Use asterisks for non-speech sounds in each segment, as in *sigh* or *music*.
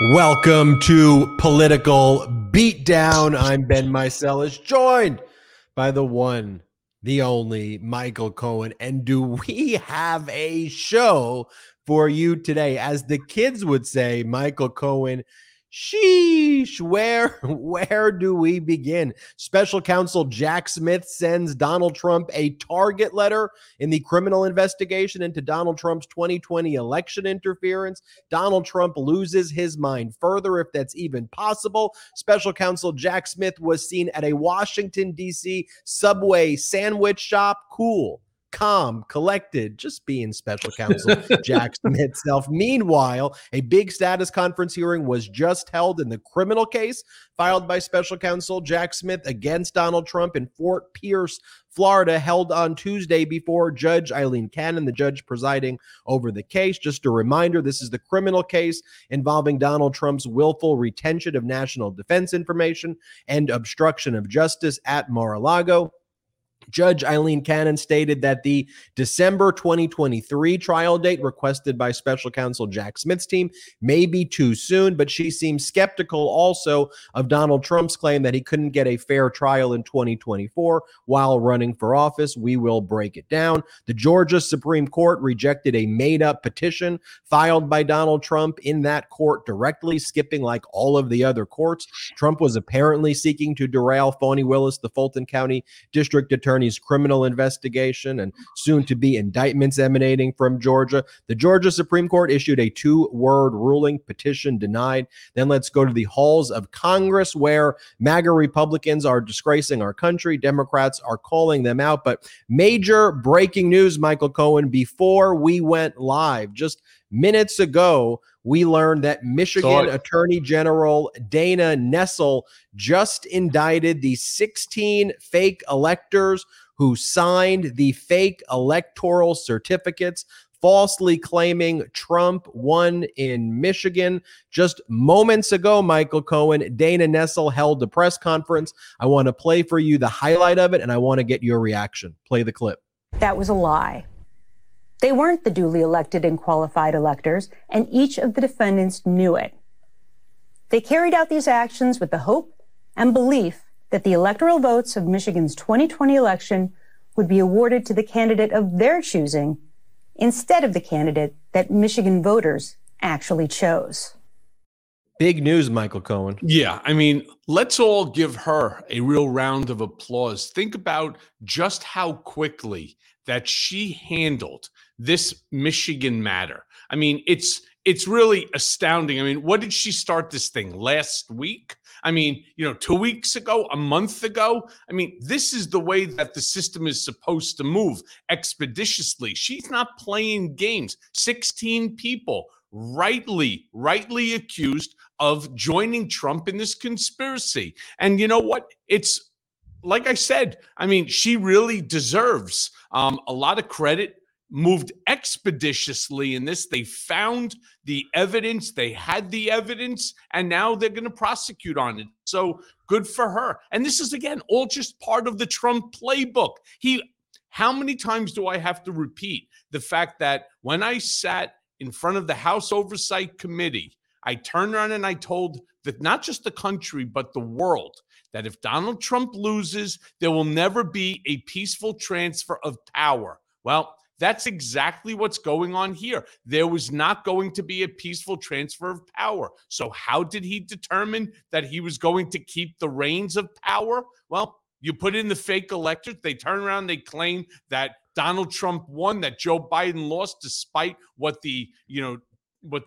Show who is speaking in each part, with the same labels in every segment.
Speaker 1: Welcome to Political Beatdown. I'm Ben Meiselas, joined by the one, the only Michael Cohen. And do we have a show for you today? As the kids would say, Michael Cohen Sheesh, where *laughs* where do we begin? Special counsel Jack Smith sends Donald Trump a target letter in the criminal investigation into Donald Trump's 2020 election interference. Donald Trump loses his mind further if that's even possible. Special counsel Jack Smith was seen at a Washington D.C. subway sandwich shop. Cool calm, collected, just being special counsel Jack Smith *laughs* self. Meanwhile, a big status conference hearing was just held in the criminal case filed by special counsel Jack Smith against Donald Trump in Fort Pierce, Florida, held on Tuesday before Judge Eileen Cannon, the judge presiding over the case. Just a reminder this is the criminal case involving Donald Trump's willful retention of national defense information and obstruction of justice at Mar a Lago. Judge Eileen Cannon stated that the December 2023 trial date requested by special counsel Jack Smith's team may be too soon, but she seems skeptical also of Donald Trump's claim that he couldn't get a fair trial in 2024 while running for office. We will break it down. The Georgia Supreme Court rejected a made up petition filed by Donald Trump in that court directly, skipping like all of the other courts. Trump was apparently seeking to derail Fani Willis, the Fulton County District Attorney attorney's criminal investigation and soon to be indictments emanating from Georgia. The Georgia Supreme Court issued a two word ruling, petition denied. Then let's go to the halls of Congress where MAGA Republicans are disgracing our country. Democrats are calling them out. But major breaking news, Michael Cohen, before we went live, just minutes ago, we learned that Michigan Attorney General Dana Nessel just indicted the 16 fake electors who signed the fake electoral certificates falsely claiming Trump won in Michigan. Just moments ago, Michael Cohen, Dana Nessel held a press conference. I want to play for you the highlight of it and I want to get your reaction. Play the clip.
Speaker 2: That was a lie. They weren't the duly elected and qualified electors, and each of the defendants knew it. They carried out these actions with the hope and belief that the electoral votes of Michigan's 2020 election would be awarded to the candidate of their choosing instead of the candidate that Michigan voters actually chose.
Speaker 1: Big news, Michael Cohen.
Speaker 3: Yeah, I mean, let's all give her a real round of applause. Think about just how quickly that she handled this Michigan matter. I mean, it's it's really astounding. I mean, what did she start this thing last week? I mean, you know, two weeks ago, a month ago. I mean, this is the way that the system is supposed to move expeditiously. She's not playing games. 16 people rightly, rightly accused of joining Trump in this conspiracy. And you know what? It's like I said, I mean, she really deserves um, a lot of credit moved expeditiously in this. They found the evidence, they had the evidence, and now they're going to prosecute on it. So good for her. And this is, again, all just part of the Trump playbook. He, how many times do I have to repeat the fact that when I sat in front of the House Oversight Committee, I turned around and I told that not just the country, but the world that if Donald Trump loses, there will never be a peaceful transfer of power. Well, that's exactly what's going on here. There was not going to be a peaceful transfer of power. So, how did he determine that he was going to keep the reins of power? Well, you put in the fake electors, they turn around, they claim that Donald Trump won, that Joe Biden lost, despite what the, you know, what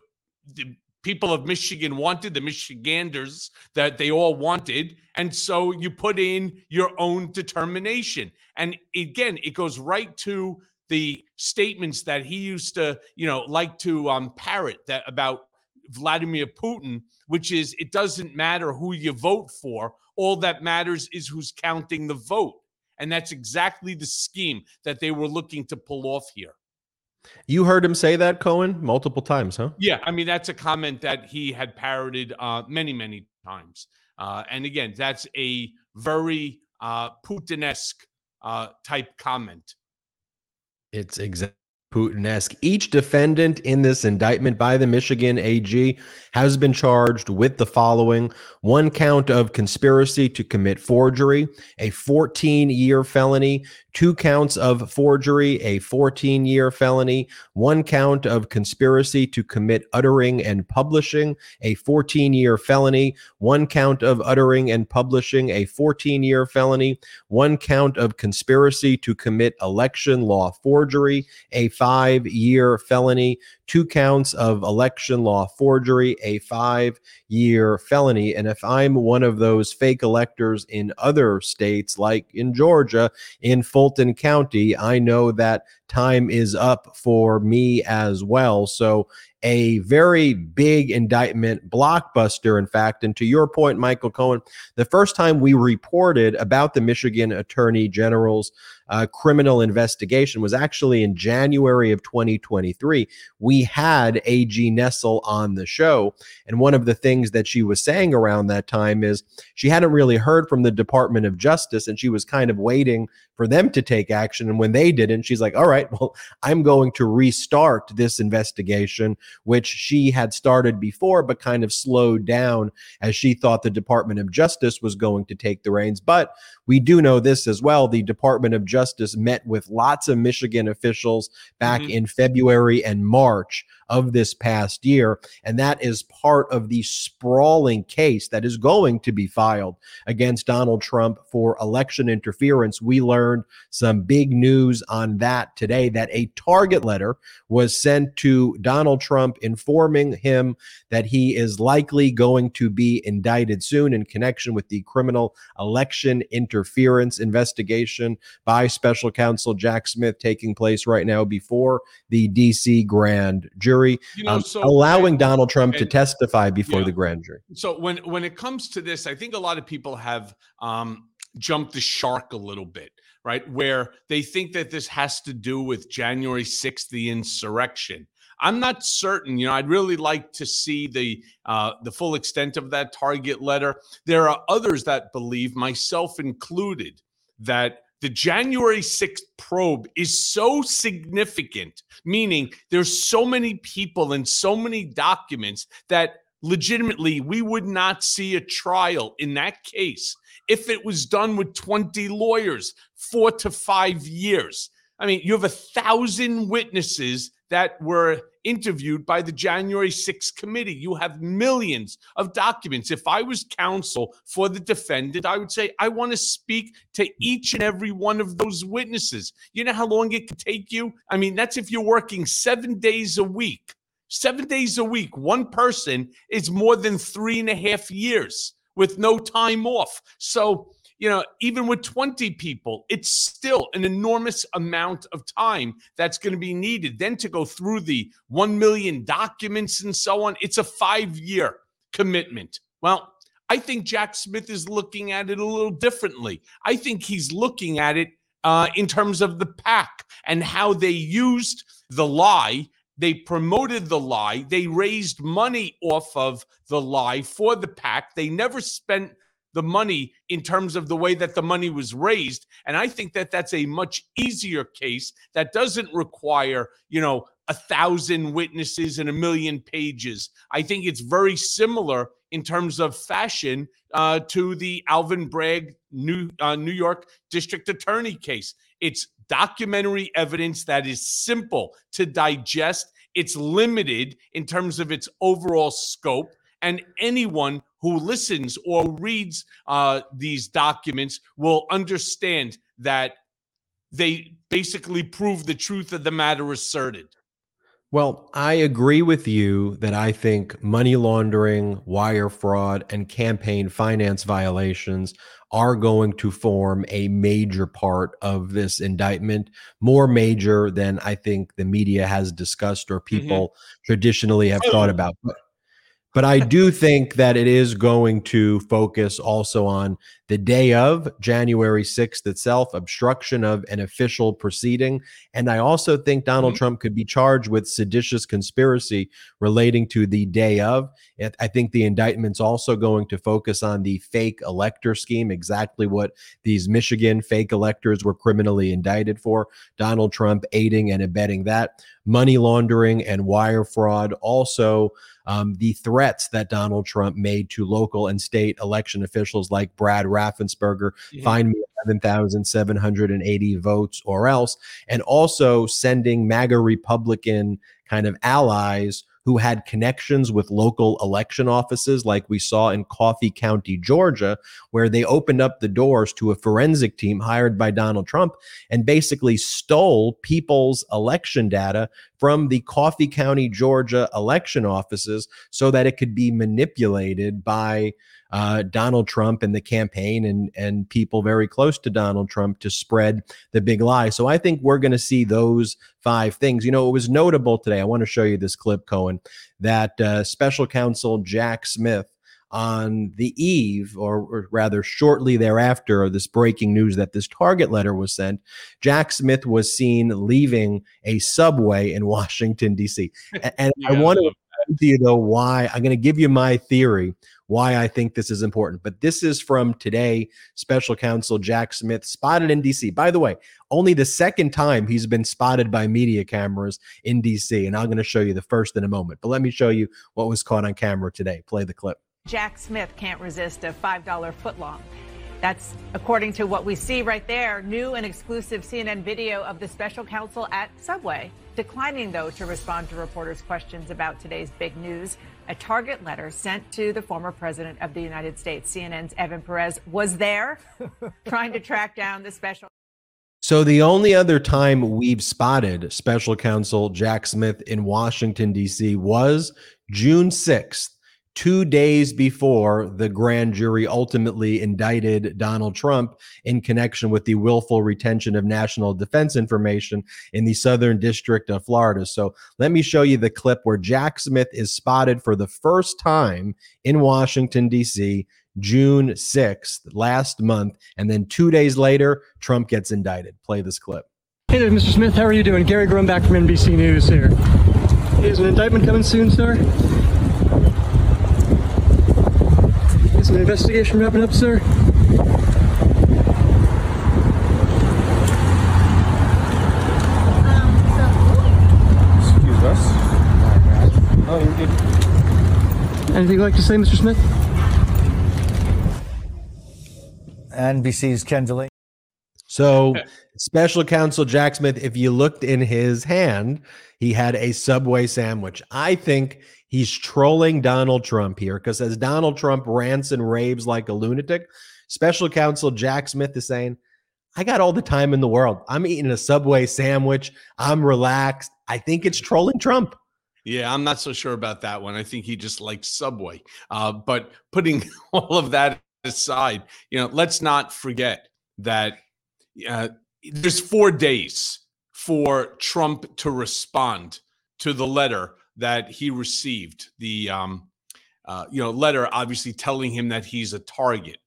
Speaker 3: the people of Michigan wanted, the Michiganders that they all wanted. And so you put in your own determination. And again, it goes right to the statements that he used to, you know, like to um, parrot that about Vladimir Putin, which is it doesn't matter who you vote for. All that matters is who's counting the vote. And that's exactly the scheme that they were looking to pull off here.
Speaker 1: You heard him say that, Cohen, multiple times, huh?
Speaker 3: Yeah. I mean, that's a comment that he had parroted uh, many, many times. Uh, and again, that's a very uh, Putinesque uh, type comment.
Speaker 1: It's exactly Putin-esque. Each defendant in this indictment by the Michigan AG has been charged with the following: one count of conspiracy to commit forgery, a 14-year felony, two counts of forgery, a 14-year felony, one count of conspiracy to commit uttering and publishing, a 14-year felony, one count of uttering and publishing, a 14-year felony, one count of conspiracy to commit election law forgery, a five year felony, two counts of election law forgery, a five year felony. And if I'm one of those fake electors in other states, like in Georgia, in Fulton County, I know that time is up for me as well. So a very big indictment, blockbuster, in fact. And to your point, Michael Cohen, the first time we reported about the Michigan Attorney General's uh, criminal investigation was actually in January of 2023. We had A.G. Nessel on the show. And one of the things that she was saying around that time is she hadn't really heard from the Department of Justice and she was kind of waiting for them to take action. And when they didn't, she's like, all right, *laughs* well, I'm going to restart this investigation, which she had started before, but kind of slowed down as she thought the Department of Justice was going to take the reins. But we do know this as well. The Department of Justice met with lots of Michigan officials back mm-hmm. in February and March of this past year. And that is part of the sprawling case that is going to be filed against Donald Trump for election interference. We learned some big news on that today that a target letter was sent to Donald Trump informing him that he is likely going to be indicted soon in connection with the criminal election interference investigation by special counsel Jack Smith taking place right now before the DC grand jury jury, you know, um, so, allowing and, Donald Trump and, to testify before yeah. the grand jury.
Speaker 3: So when when it comes to this, I think a lot of people have um, jumped the shark a little bit, right? Where they think that this has to do with January 6th, the insurrection. I'm not certain. You know, I'd really like to see the uh, the full extent of that target letter. There are others that believe, myself included, that the January 6th probe is so significant, meaning there's so many people and so many documents that legitimately we would not see a trial in that case if it was done with 20 lawyers, four to five years. I mean, you have a thousand witnesses that were interviewed by the January 6th committee. You have millions of documents. If I was counsel for the defendant, I would say, I want to speak to each and every one of those witnesses. You know how long it could take you? I mean, that's if you're working seven days a week. Seven days a week, one person is more than three and a half years with no time off. So, you know, even with 20 people, it's still an enormous amount of time that's going to be needed. Then to go through the 1 million documents and so on, it's a five year commitment. Well, I think Jack Smith is looking at it a little differently. I think he's looking at it uh, in terms of the pack and how they used the lie. They promoted the lie. They raised money off of the lie for the pack. They never spent the money in terms of the way that the money was raised. And I think that that's a much easier case that doesn't require, you know, a thousand witnesses and a million pages. I think it's very similar in terms of fashion uh, to the Alvin Bragg New uh, New York District Attorney case. It's documentary evidence that is simple to digest. It's limited in terms of its overall scope, and anyone who listens or reads uh, these documents will understand that they basically prove the truth of the matter asserted.
Speaker 1: Well, I agree with you that I think money laundering, wire fraud, and campaign finance violations are going to form a major part of this indictment, more major than I think the media has discussed or mm-hmm. people mm-hmm. traditionally have thought oh. about. But I do think that it is going to focus also on the day of January 6th itself, obstruction of an official proceeding. And I also think Donald mm-hmm. Trump could be charged with seditious conspiracy relating to the day of. I think the indictment's also going to focus on the fake elector scheme, exactly what these Michigan fake electors were criminally indicted for. Donald Trump aiding and abetting that, money laundering and wire fraud. Also, um, the threats that Donald Trump made to local and state election officials like Brad Raffensperger, yeah. find me 11,780 votes or else, and also sending MAGA Republican kind of allies who had connections with local election offices, like we saw in Coffee County, Georgia, where they opened up the doors to a forensic team hired by Donald Trump and basically stole people's election data from the Coffee County, Georgia election offices so that it could be manipulated by uh, Donald Trump and the campaign and and people very close to Donald Trump to spread the big lie. So I think we're going to see those five things. You know, it was notable today. I want to show you this clip, Cohen, that uh, Special Counsel Jack Smith on the eve, or, or, rather shortly thereafter, of this breaking news that this target letter was sent, Jack Smith was seen leaving a subway in Washington, D.C. And, and yeah, I want to you know why I'm going to give you my theory why I think this is important. But this is from today, special counsel Jack Smith, spotted in DC. By the way, only the second time he's been spotted by media cameras in DC. And I'm going to show you the first in a moment. But let me show you what was caught on camera today. Play the clip.
Speaker 4: Jack Smith can't resist a $5 footlong. That's according to what we see right there. New and exclusive CNN video of the special counsel at Subway, declining, though, to respond to reporters' questions about today's big news. A target letter sent to the former president of the United States. CNN's Evan Perez was there *laughs* trying to track down the special.
Speaker 1: So, the only other time we've spotted special counsel Jack Smith in Washington, D.C. was June 6th two days before the grand jury ultimately indicted Donald Trump in connection with the willful retention of national defense information in the Southern District of Florida. So let me show you the clip where Jack Smith is spotted for the first time in Washington, D.C. June 6th, last month. And then two days later, Trump gets indicted. Play this clip.
Speaker 5: Hey there, Mr. Smith. How are you doing? Garrett Haake from NBC News here. Is an indictment coming soon, sir? An investigation wrapping up, sir?
Speaker 6: Excuse us. Oh, you're good.
Speaker 5: Anything you'd like to say, Mr. Smith?
Speaker 6: NBC's Ken Dilanian.
Speaker 1: So, special counsel Jack Smith, if you looked in his hand, he had a Subway sandwich. I think He's trolling Donald Trump here because as Donald Trump rants and raves like a lunatic, special counsel Jack Smith is saying, I got all the time in the world. I'm eating a Subway sandwich. I'm relaxed. I think it's trolling Trump.
Speaker 3: Yeah, I'm not so sure about that one. I think he just likes Subway. Uh, but putting *laughs* all of that aside, you know, let's not forget that uh, there's four days for Trump to respond to the letter that he received the um, uh, you know letter, obviously telling him that he's a target.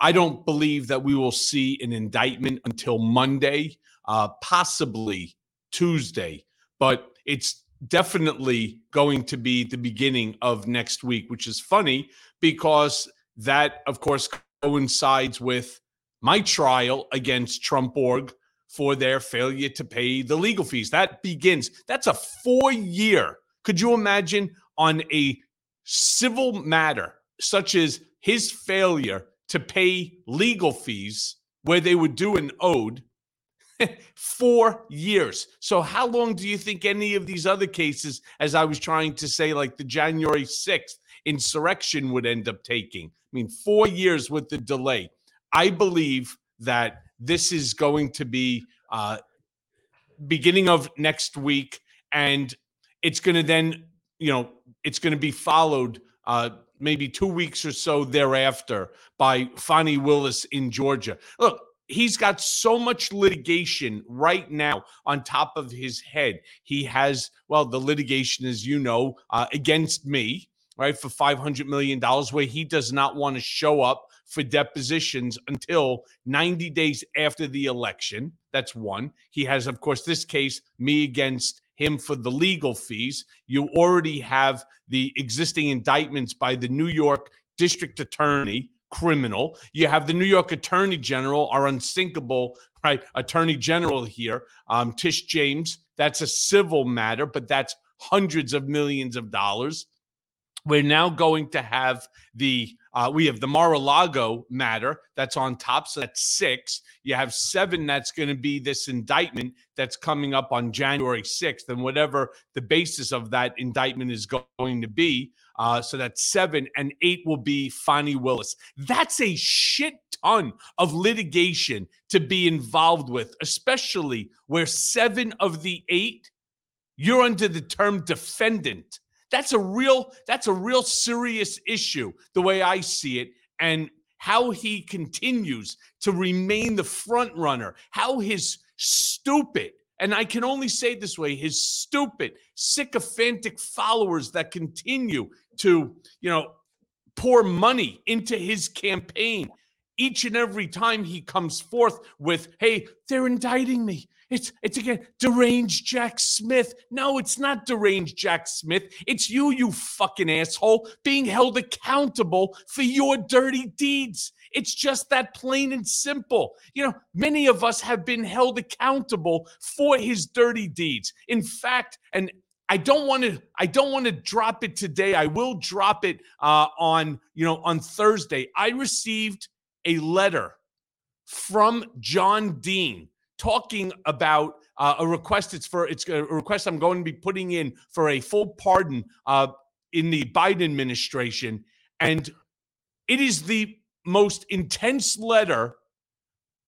Speaker 3: I don't believe that we will see an indictment until Monday, uh, possibly Tuesday, but it's definitely going to be the beginning of next week, which is funny because that, of course, coincides with my trial against Trump Org for their failure to pay the legal fees. That begins, that's a four year could you imagine on a civil matter such as his failure to pay legal fees where they were due and owed four years. So, how long do you think any of these other cases, as I was trying to say, like the January 6th insurrection, would end up taking? I mean, four years with the delay. I believe that this is going to be uh, beginning of next week. And it's going to then, you know, it's going to be followed uh, maybe two weeks or so thereafter by Fani Willis in Georgia. Look, he's got so much litigation right now on top of his head. He has, well, the litigation, as you know, uh, against me. right, for $500 million, where he does not want to show up for depositions until 90 days after the election. That's one. He has, of course, this case, me against him for the legal fees. You already have the existing indictments by the New York District Attorney, criminal. You have the New York Attorney General, our unsinkable right Attorney General here, um, Tish James. That's a civil matter, but that's hundreds of millions of dollars. We're now going to have the uh, we have the Mar-a-Lago matter that's on top, so that's six. You have seven. That's going to be this indictment that's coming up on January sixth, and whatever the basis of that indictment is going to be. Uh, so that's seven, and eight will be Fani Willis. That's a shit ton of litigation to be involved with, especially where seven of the eight you're under the term defendant. That's a real that's a real serious issue the way I see it and how he continues to remain the front runner. How his stupid and I can only say this way his stupid sycophantic followers that continue to, you know, pour money into his campaign each and every time he comes forth with, hey, they're indicting me. It's it's again deranged Jack Smith. No, it's not deranged Jack Smith. It's you, you fucking asshole, being held accountable for your dirty deeds. It's just that plain and simple. You know, many of us have been held accountable for his dirty deeds. In fact, and I don't want to. I don't want to drop it today. I will drop it uh, on you know on Thursday. I received a letter from John Dean talking about uh, a request. It's for it's a request I'm going to be putting in for a full pardon uh, in the Biden administration, and it is the most intense letter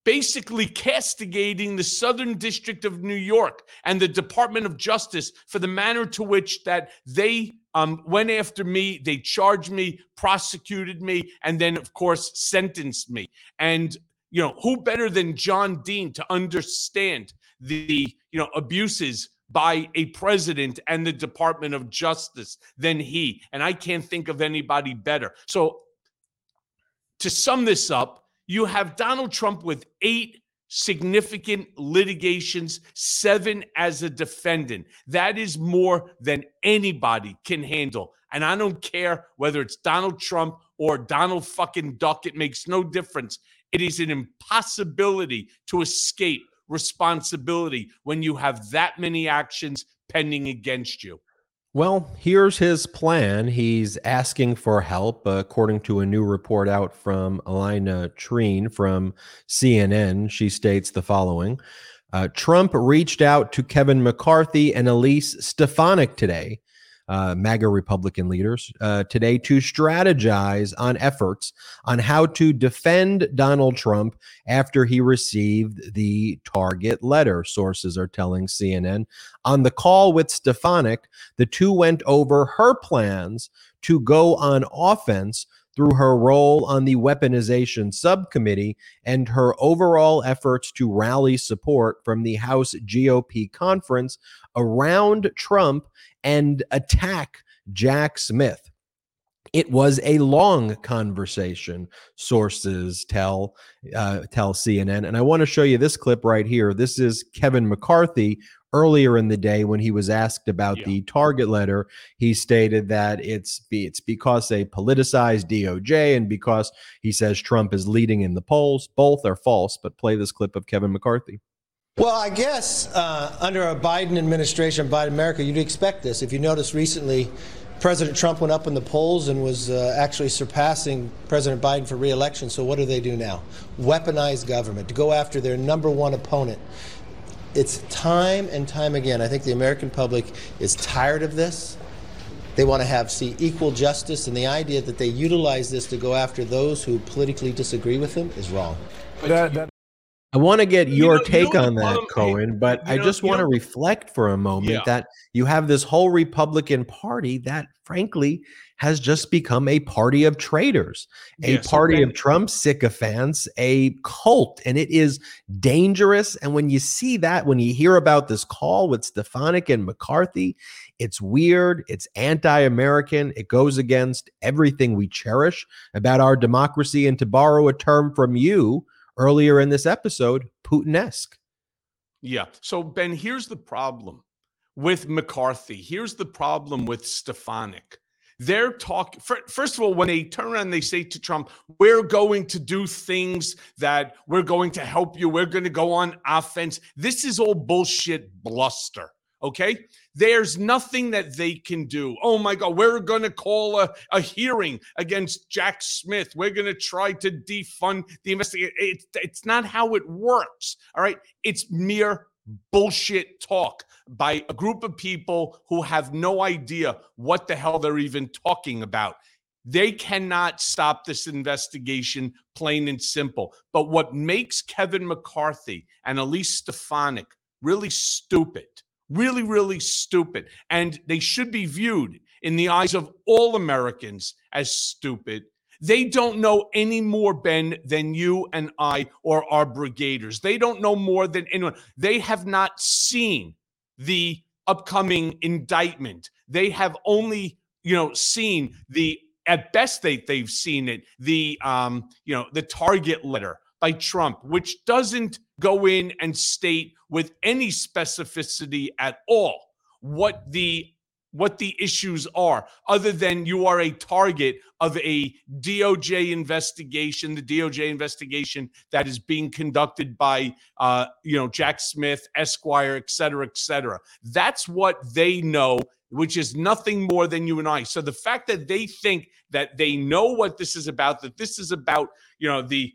Speaker 3: basically castigating the southern district of new york and the department of justice for the manner to which that they um, went after me they charged me prosecuted me and then of course sentenced me and you know who better than john dean to understand the you know abuses by a president and the department of justice than he and i can't think of anybody better so to sum this up you have Donald Trump with eight significant litigations, seven as a defendant. That is more than anybody can handle. And I don't care whether it's Donald Trump or Donald fucking Duck, it makes no difference. It is an impossibility to escape responsibility when you have that many actions pending against you.
Speaker 1: Well, here's his plan. He's asking for help, according to a new report out from Alayna Treene from CNN. She states the following uh, Trump reached out to Kevin McCarthy and Elise Stefanik today uh, MAGA Republican leaders uh, today to strategize on efforts on how to defend Donald Trump after he received the target letter, sources are telling CNN. On the call with Stefanik, the two went over her plans to go on offense through her role on the weaponization subcommittee and her overall efforts to rally support from the House GOP conference around Trump and attack Jack Smith. It was a long conversation, sources tell uh, tell CNN, and I want to show you this clip right here. This is Kevin McCarthy earlier in the day when he was asked about yeah. the target letter. He stated that it's it's because they politicized DOJ and because he says Trump is leading in the polls. Both are false. But play this clip of Kevin McCarthy.
Speaker 7: Well, I guess uh, under a Biden administration, Biden America, you'd expect this. If you notice recently, President Trump went up in the polls and was uh, actually surpassing President Biden for reelection. So what do they do now? Weaponize government to go after their number one opponent. It's time and time again. I think the American public is tired of this. They want to have see equal justice, and the idea that they utilize this to go after those who politically disagree with them is wrong.
Speaker 1: That, that, I want to get your you know, take you know on that, Cohen, but I just want to reflect for a moment yeah. that you have this whole Republican Party that, frankly, has just become a party of traitors, a
Speaker 3: Yeah, so
Speaker 1: party
Speaker 3: Ben-
Speaker 1: of Trump sycophants, a cult, and it is dangerous. And when you see that, when you hear about this call with Stefanik and McCarthy, it's weird, it's anti American, it goes against everything we cherish about our democracy. And to borrow a term from you earlier in this episode, Putin esque.
Speaker 3: Yeah. So, Ben, here's the problem with McCarthy. Here's the problem with Stefanik. They're talking, first of all, when they turn around they say to Trump, we're going to do things that we're going to help you, we're going to go on offense. This is all bullshit bluster. Okay. There's nothing that they can do. Oh my God, we're going to call a, a hearing against Jack Smith. We're going to try to defund the investigation. It's, it's not how it works. All right. It's mere bullshit talk by a group of people who have no idea what the hell they're even talking about. They cannot stop this investigation, plain and simple. But what makes Kevin McCarthy and Elise Stefanik really stupid, really, really stupid, and they should be viewed in the eyes of all Americans as stupid. They don't know any more, Ben, than you and I or our brigaders. They don't know more than anyone. They have not seen the upcoming indictment. They have only, you know, seen the at best they they've seen it the um, you know, the target letter by Trump, which doesn't go in and state with any specificity at all what the what the issues are, other than you are a target of a DOJ investigation, the DOJ investigation that is being conducted by, uh, you know, Jack Smith, Esquire, et cetera, et cetera. That's what they know, which is nothing more than you and I. So the fact that they think that they know what this is about, that this is about, you know, the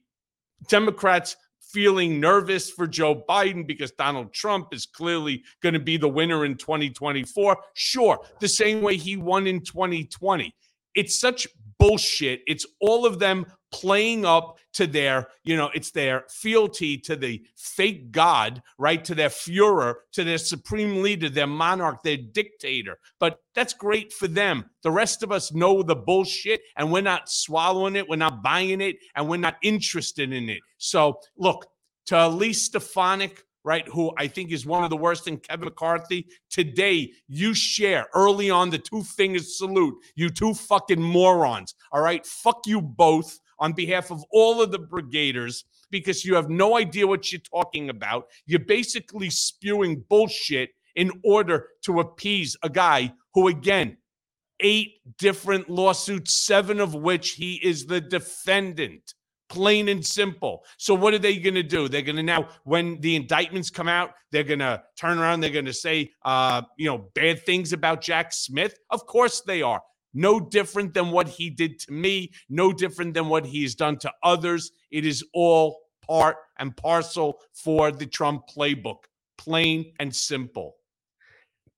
Speaker 3: Democrats feeling nervous for Joe Biden because Donald Trump is clearly going to be the winner in 2024. Sure, the same way he won in 2020. It's such bullshit. It's all of them playing up to their, you know, it's their fealty to the fake God, right? To their Fuhrer, to their supreme leader, their monarch, their dictator. But that's great for them. The rest of us know the bullshit and we're not swallowing it, we're not buying it, and we're not interested in it. So, look, to Elise Stefanik, right, who I think is one of the worst, in Kevin McCarthy, today you share early on the two fingers salute, you two fucking morons. All right, fuck you both on behalf of all of the brigaders because you have no idea what you're talking about. You're basically spewing bullshit in order to appease a guy who, again, eight different lawsuits, seven of which he is the defendant. Plain and simple. So, what are they going to do? They're going to now, when the indictments come out, they're going to turn around. They're going to say, uh, you know, bad things about Jack Smith. Of course they are. No different than what he did to me. No different than what he has done to others. It is all part and parcel for the Trump playbook. Plain and simple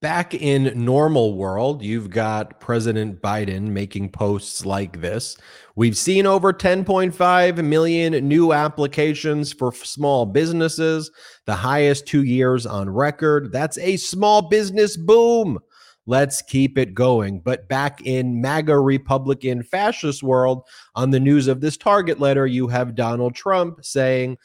Speaker 1: back in normal world you've got president biden making posts like this. We've seen over 10.5 million new applications for small businesses the highest two years on record. That's a small business boom. Let's keep it going. But back in maga republican fascist world on the news of this target letter you have donald trump saying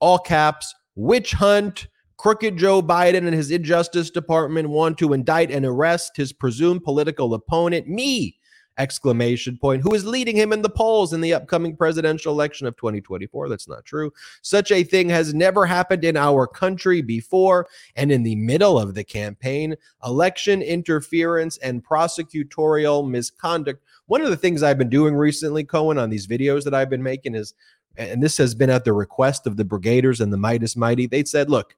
Speaker 1: all caps witch hunt Crooked Joe Biden and his Injustice Department want to indict and arrest his presumed political opponent, me! Exclamation point, who is leading him in the polls in the upcoming presidential election of 2024. That's not true. Such a thing has never happened in our country before. And in the middle of the campaign, election interference and prosecutorial misconduct. One of the things I've been doing recently, Cohen, on these videos that I've been making is, and this has been at the request of the Brigaders and the Meidas Mighty, they said, look,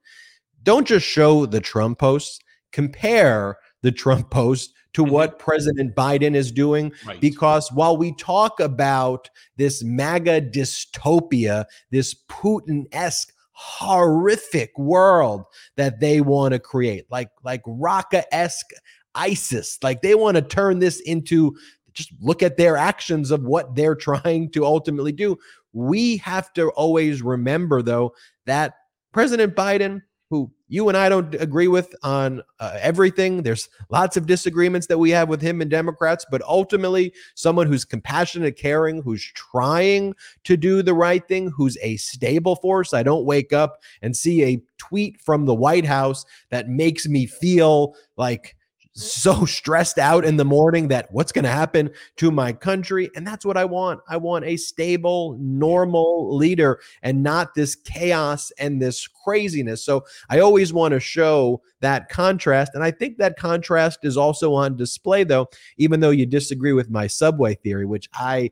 Speaker 1: don't just show the Trump posts, compare the Trump post to
Speaker 3: Mhm.
Speaker 1: what President Biden is doing.
Speaker 3: Right.
Speaker 1: Because while we talk about this MAGA dystopia, this Putin esque horrific world that they want to create, like like Raqqa esque ISIS, like they want to turn this into just look at their actions of what they're *laughs* trying to ultimately do. We have to always remember, though, that President Biden, who you and I don't agree with on uh, everything. There's lots of disagreements that we have with him and Democrats, but ultimately, someone who's compassionate, caring, who's trying to do the right thing, who's a stable force. I don't wake up and see a tweet from the White House that makes me feel like so stressed out in the morning that what's going to happen to my country and that's what I want. I want a stable, normal leader and not this chaos and this craziness. So I always want to show that contrast and I think that contrast is also on display though even though you disagree with my subway theory which I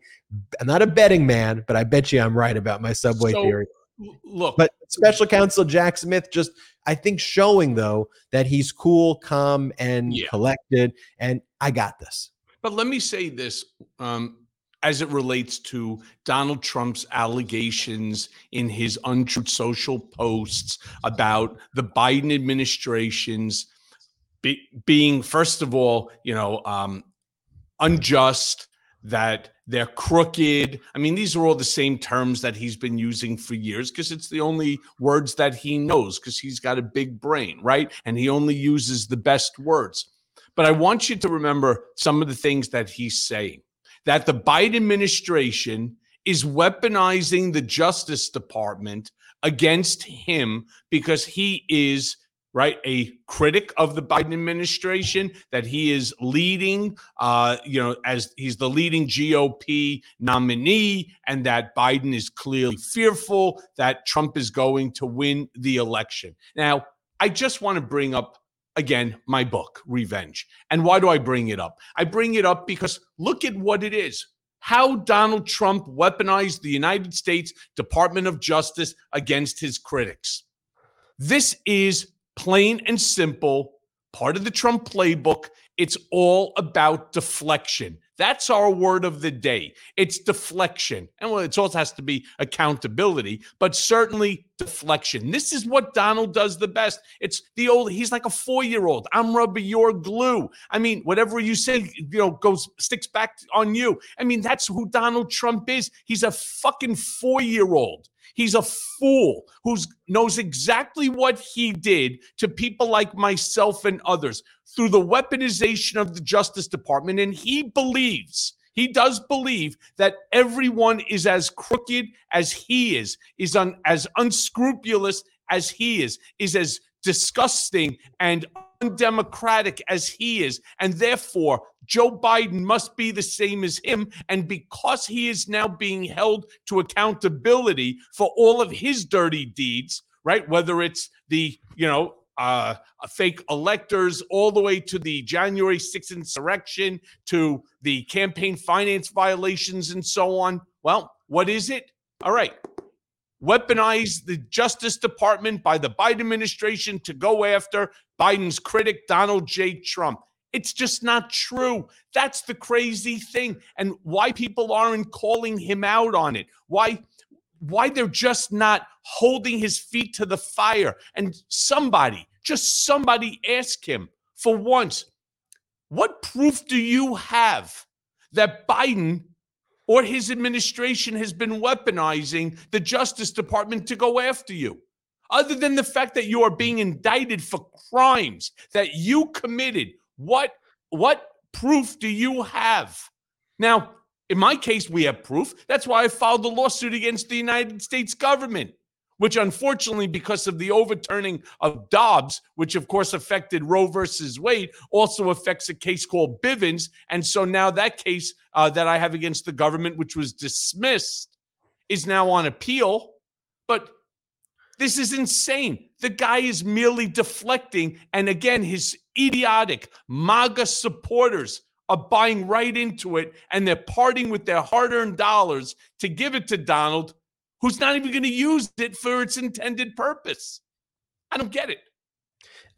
Speaker 1: I'm not a betting man, but I bet you I'm right about my subway so, theory.
Speaker 3: Look,
Speaker 1: but special counsel Jack Smith just I think showing though that he's cool, calm, and yeah. collected, and I got this.
Speaker 3: But let me say this. Um, as it relates to Donald Trump's allegations in his untruth social posts about the Biden administration's be, being, first of all, you know, um, unjust, that they're crooked. I mean, these are all the same terms that he's been using for years because it's the only words that he knows because he's got a big brain, right? And he only uses the best words. But I want you to remember some of the things that he's saying that the Biden administration is weaponizing the Justice Department against him because he is right? A critic of the Biden administration that he is leading, uh, you know, as he's the leading GOP nominee, and that Biden is clearly fearful that Trump is going to win the election. Now, I just want to bring up again my book, Revenge. And why do I bring it up? I bring it up because look at what it is. How Donald Trump weaponized the United States Department of Justice against his critics. This is plain and simple, part of the Trump playbook. It's all about deflection. That's our word of the day. It's deflection. And well, it also has to be accountability, but certainly deflection. This is what Donald does the best. It's the old, he's like a four year old. I'm rubbing your glue. I mean, whatever you say, you know, goes, sticks back on you. I mean, that's who Donald Trump is. He's a fucking four year old. He's a fool who knows exactly what he did to people like myself and others through the weaponization of the Justice Department. And he believes, he does believe that everyone is as crooked as he is, is un, as unscrupulous as he is, is as disgusting and undemocratic as he is. And therefore, Joe Biden must be the same as him. And because he is now being held to accountability for all of his dirty deeds, right? Whether it's the, you know, uh, fake electors, all the way to the January 6th insurrection, to the campaign finance violations, and so on. Well, what is it? All right. Weaponize the Justice Department by the Biden administration to go after Biden's critic, Donald J. Trump. It's just not true. That's the crazy thing. And why people aren't calling him out on it. Why why they're just not holding his feet to the fire. And somebody, just somebody ask him for once, what proof do you have that Biden or his administration has been weaponizing the Justice Department to go after you? other than the fact that you are being indicted for crimes that you committed what what proof do you have? Now in my case we have proof. That's why i filed a lawsuit against the united states government which unfortunately because of the overturning of dobbs which of course affected roe versus wade also affects a case called bivens and so now that case uh, that i have against the government which was dismissed is now on appeal but this is insane. The guy is merely deflecting. And again, his idiotic MAGA supporters are buying right into it and they're parting with their hard earned dollars to give it to Donald, who's not even going to use it for its intended purpose. I don't get it.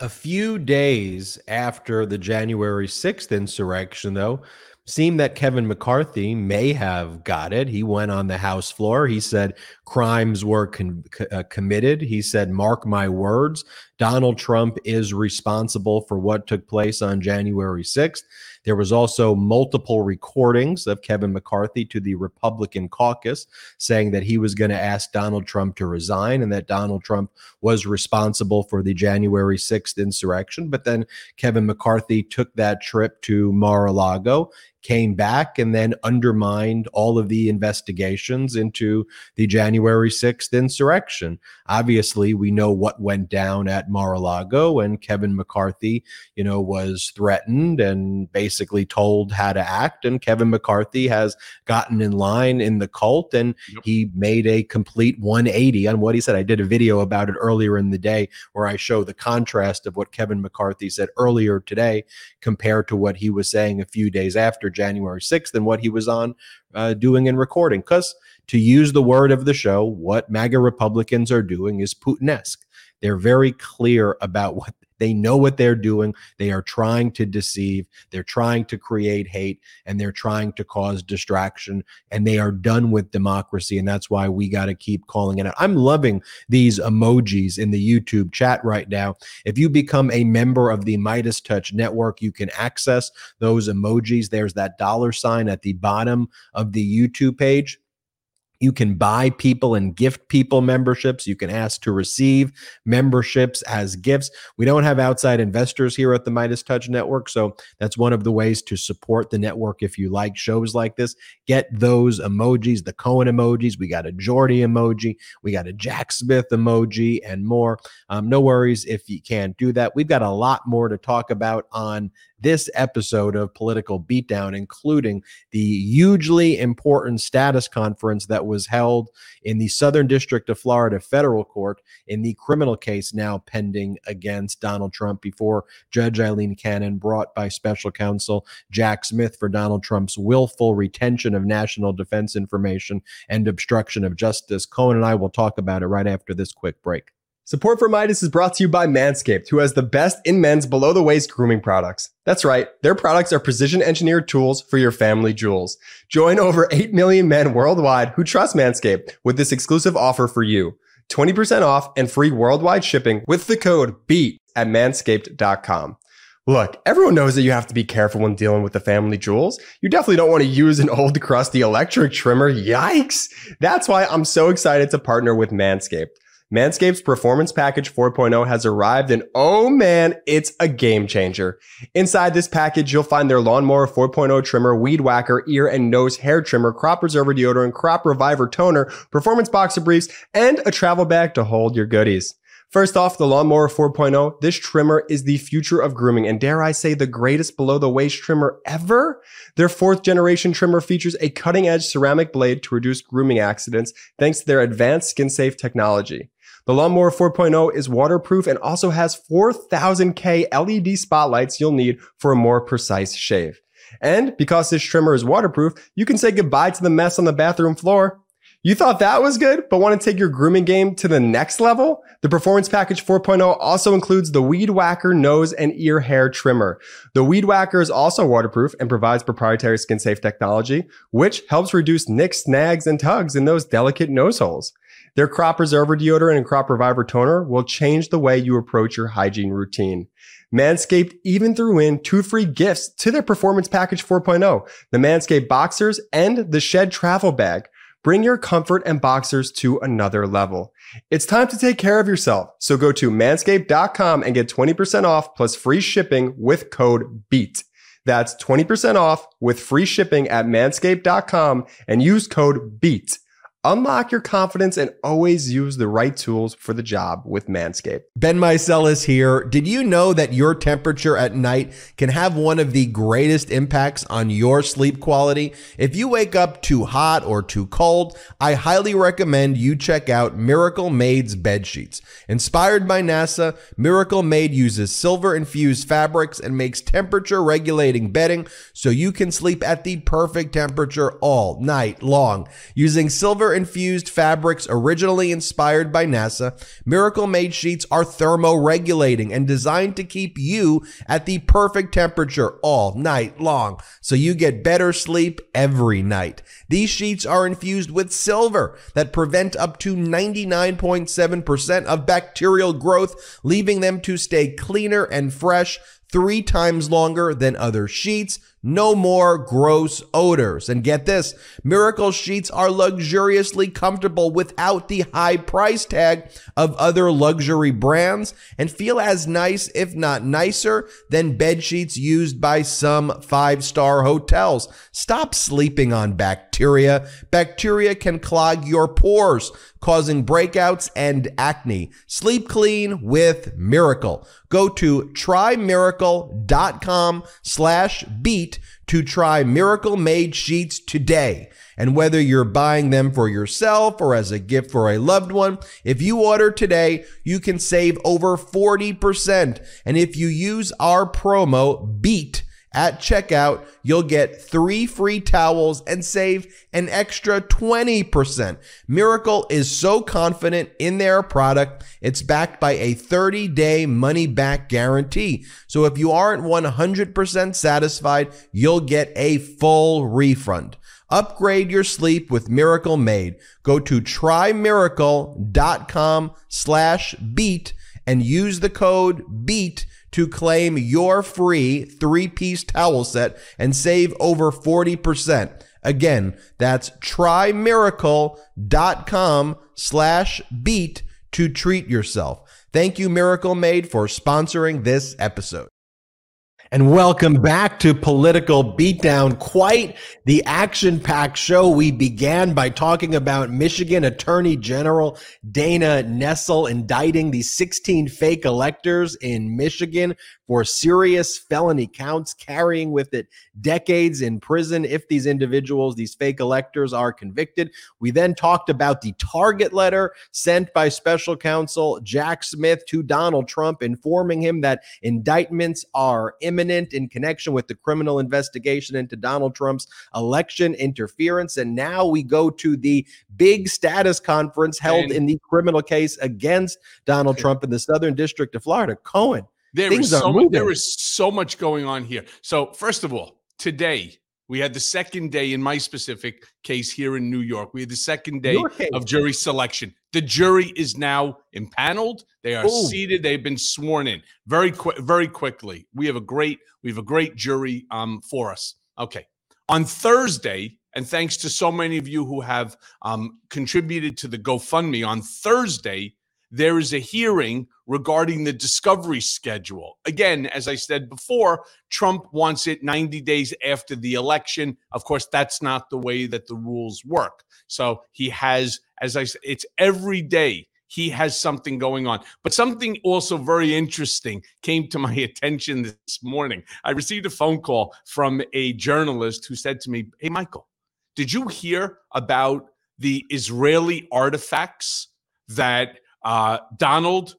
Speaker 1: A few days after the January 6th insurrection, though, seemed that Kevin McCarthy may have got it. He went on the House floor. He said crimes were con- uh, committed. He said, Mark my words, Donald Trump is responsible for what took place on January 6th. There was also multiple recordings of Kevin McCarthy to the Republican caucus saying that he was going to ask Donald Trump to resign and that Donald Trump was responsible for the January 6th insurrection. But then Kevin McCarthy took that trip to Mar a Lago came back and then undermined all of the investigations into the January 6th insurrection. Obviously, we know what went down at Mar-a-Lago and Kevin McCarthy, you know, was threatened and basically told how to act and Kevin McCarthy has gotten in line in the cult and yep. he made a complete 180 on what he said. I did a video about it earlier in the day where I show the contrast of what Kevin McCarthy said earlier today compared to what he was saying a few days after after January 6th than what he was on uh, doing and recording. Because to use the word of the show, what MAGA Republicans are doing is Putinesque. They're very clear about what they know what they're doing. They are trying to deceive, they're trying to create hate, and they're trying to cause distraction. And they are done with democracy. And that's why we got to keep calling it out. I'm loving these emojis in the YouTube chat right now. If you become a member of the MeidasTouch network, you can access those emojis. There's that dollar sign at the bottom of the YouTube page you can buy people and gift people memberships. You can ask to receive memberships as gifts. We don't have outside investors here at the MeidasTouch Network. So that's one of the ways to support the network if you like shows like this. Get those emojis, the Cohen emojis. We got a Jordy emoji. We got a Jack Smith emoji and more. Um, no worries if you can't do that. We've got a lot more to talk about on this episode of Political Beatdown, including the hugely important status conference that was held in the Southern District of Florida federal court in the criminal case now pending against Donald Trump before Judge Eileen Cannon, brought by special counsel Jack Smith for Donald Trump's willful retention of national defense information and obstruction of justice. Cohen and I will talk about it right after this quick break.
Speaker 8: Support for Meidas is brought to you by Manscaped, who has the best in men's below the waist grooming products. That's right, their products are precision engineered tools for your family jewels. Join over 8 million men worldwide who trust Manscaped with this exclusive offer for you 20% off and free worldwide shipping with the code BEAT at manscaped.com. Look, everyone knows that you have to be careful when dealing with the family jewels. You definitely don't want to use an old crusty electric trimmer. Yikes! That's why I'm so excited to partner with Manscaped. Manscaped's Performance Package 4.0 has arrived and oh man, it's a game changer. Inside this package, you'll find their Lawnmower 4.0 trimmer, Weed Whacker, ear and nose hair trimmer, Crop Preserver deodorant, Crop Reviver toner, Performance Boxer briefs, and a travel bag to hold your goodies. First off, the Lawnmower 4.0, this trimmer is the future of grooming and dare I say the greatest below the waist trimmer ever? Their fourth generation trimmer features a cutting edge ceramic blade to reduce grooming accidents thanks to their advanced skin safe technology. The Lawnmower 4.0 is waterproof and also has 4000K LED spotlights you'll need for a more precise shave. And because this trimmer is waterproof, you can say goodbye to the mess on the bathroom floor. You thought that was good, but want to take your grooming game to the next level? The Performance Package 4.0 also includes the Weed Whacker nose and ear hair trimmer. The Weed Whacker is also waterproof and provides proprietary skin safe technology, which helps reduce nicks, snags, and tugs in those delicate nose holes. Their crop preserver deodorant and crop reviver toner will change the way you approach your hygiene routine. Manscaped even threw in two free gifts to their Performance Package 4.0, the Manscaped Boxers and the Shed Travel Bag. Bring your comfort and boxers to another level. It's time to take care of yourself. So go to manscaped.com and get 20% off plus free shipping with code BEAT. That's 20% off with free shipping at manscaped.com and use code BEAT. Unlock your confidence and always use the right tools for the job with Manscaped.
Speaker 1: Ben Meiselas here. Did you know that your temperature at night can have one of the greatest impacts on your sleep quality? If you wake up too hot or too cold, I highly recommend you check out Miracle Made's bed sheets. Inspired by NASA, Miracle Made uses silver infused fabrics and makes temperature regulating bedding so you can sleep at the perfect temperature all night long. Using silver infused fabrics originally inspired by NASA, Miracle Made sheets are thermoregulating and designed to keep you at the perfect temperature all night long so you get better sleep every night. These sheets are infused with silver that prevent up to 99.7% of bacterial growth, leaving them to stay cleaner and fresh three times longer than other sheets. No more gross odors. And get this Miracle sheets are luxuriously comfortable without the high price tag of other luxury brands and feel as nice, if not nicer, than bed sheets used by some five star hotels. Stop sleeping on bacteria. Bacteria can clog your pores, causing breakouts and acne. Sleep clean with Miracle. Go to trymiracle.com slash beat to try Miracle Made sheets today. And whether you're buying them for yourself or as a gift for a loved one, if you order today, you can save over 40%. And if you use our promo BEAT, at checkout, you'll get three free towels and save an extra 20%. Miracle is so confident in their product, it's backed by a 30 day money back guarantee. So if you aren't 100% satisfied, you'll get a full refund. Upgrade your sleep with Miracle Made. Go to trymiracle.com slash beat and use the code BEAT to claim your free three piece towel set and save over 40%. Again, that's trymiracle.com slash beat to treat yourself. Thank you, Miracle Made, for sponsoring this episode. And welcome back to Political Beatdown. Quite the action packed show. We began by talking about Michigan Attorney General Dana Nessel indicting the 16 fake electors in Michigan for serious felony counts, carrying with it decades in prison if these individuals, these fake electors, are convicted. We then talked about the target letter sent by special counsel Jack Smith to Donald Trump, informing him that indictments are imminent in connection with the criminal investigation into Donald Trump's election interference. And now we go to the big status conference held in the criminal case against Donald Trump in the Southern District of Florida. Cohen
Speaker 3: there is so much, there is so much going on here. So first of all, today we had the second day in my specific case here in New York. We had the second day of jury selection. The jury is now impaneled. They are Ooh. seated. They've been sworn in very quick, very quickly. We have a great, we have a great jury um, for us. Okay, on Thursday, and thanks to so many of you who have um, contributed to the GoFundMe on Thursday, there is a hearing regarding the discovery schedule. Again, as I said before, Trump wants it 90 days after the election. Of course, that's not the way that the rules work. So he has, as I said, it's every day he has something going on. But something also very interesting came to my *laughs* attention this morning. I received a phone call from a journalist who said to me, Hey, Michael, did you hear about the Israeli artifacts that uh, Donald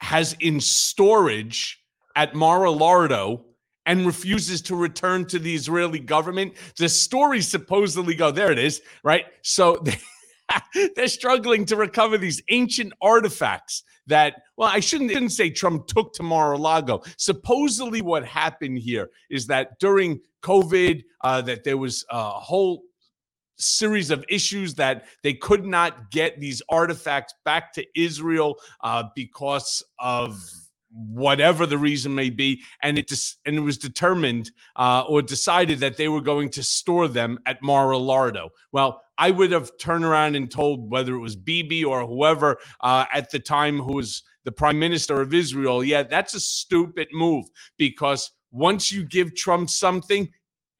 Speaker 3: has in storage at Mar-a-Lardo and refuses to return to the Israeli government. The stories supposedly go there. It is right. So they, *laughs* they're struggling to recover these ancient artifacts that. Well, I shouldn't, shouldn't say Trump took to Mar-a-Lago. Supposedly, what happened here is that during COVID, uh, that there was a whole series of issues that they could not get these artifacts back to Israel uh, because of whatever the reason may be, and it dis- and it was determined uh, or decided that they were going to store them at Mar-a-Lardo. Well, I would have turned around and told whether it was Bibi or whoever uh, at the time who was the prime minister of Israel, yeah, that's a stupid move because once you give Trump something,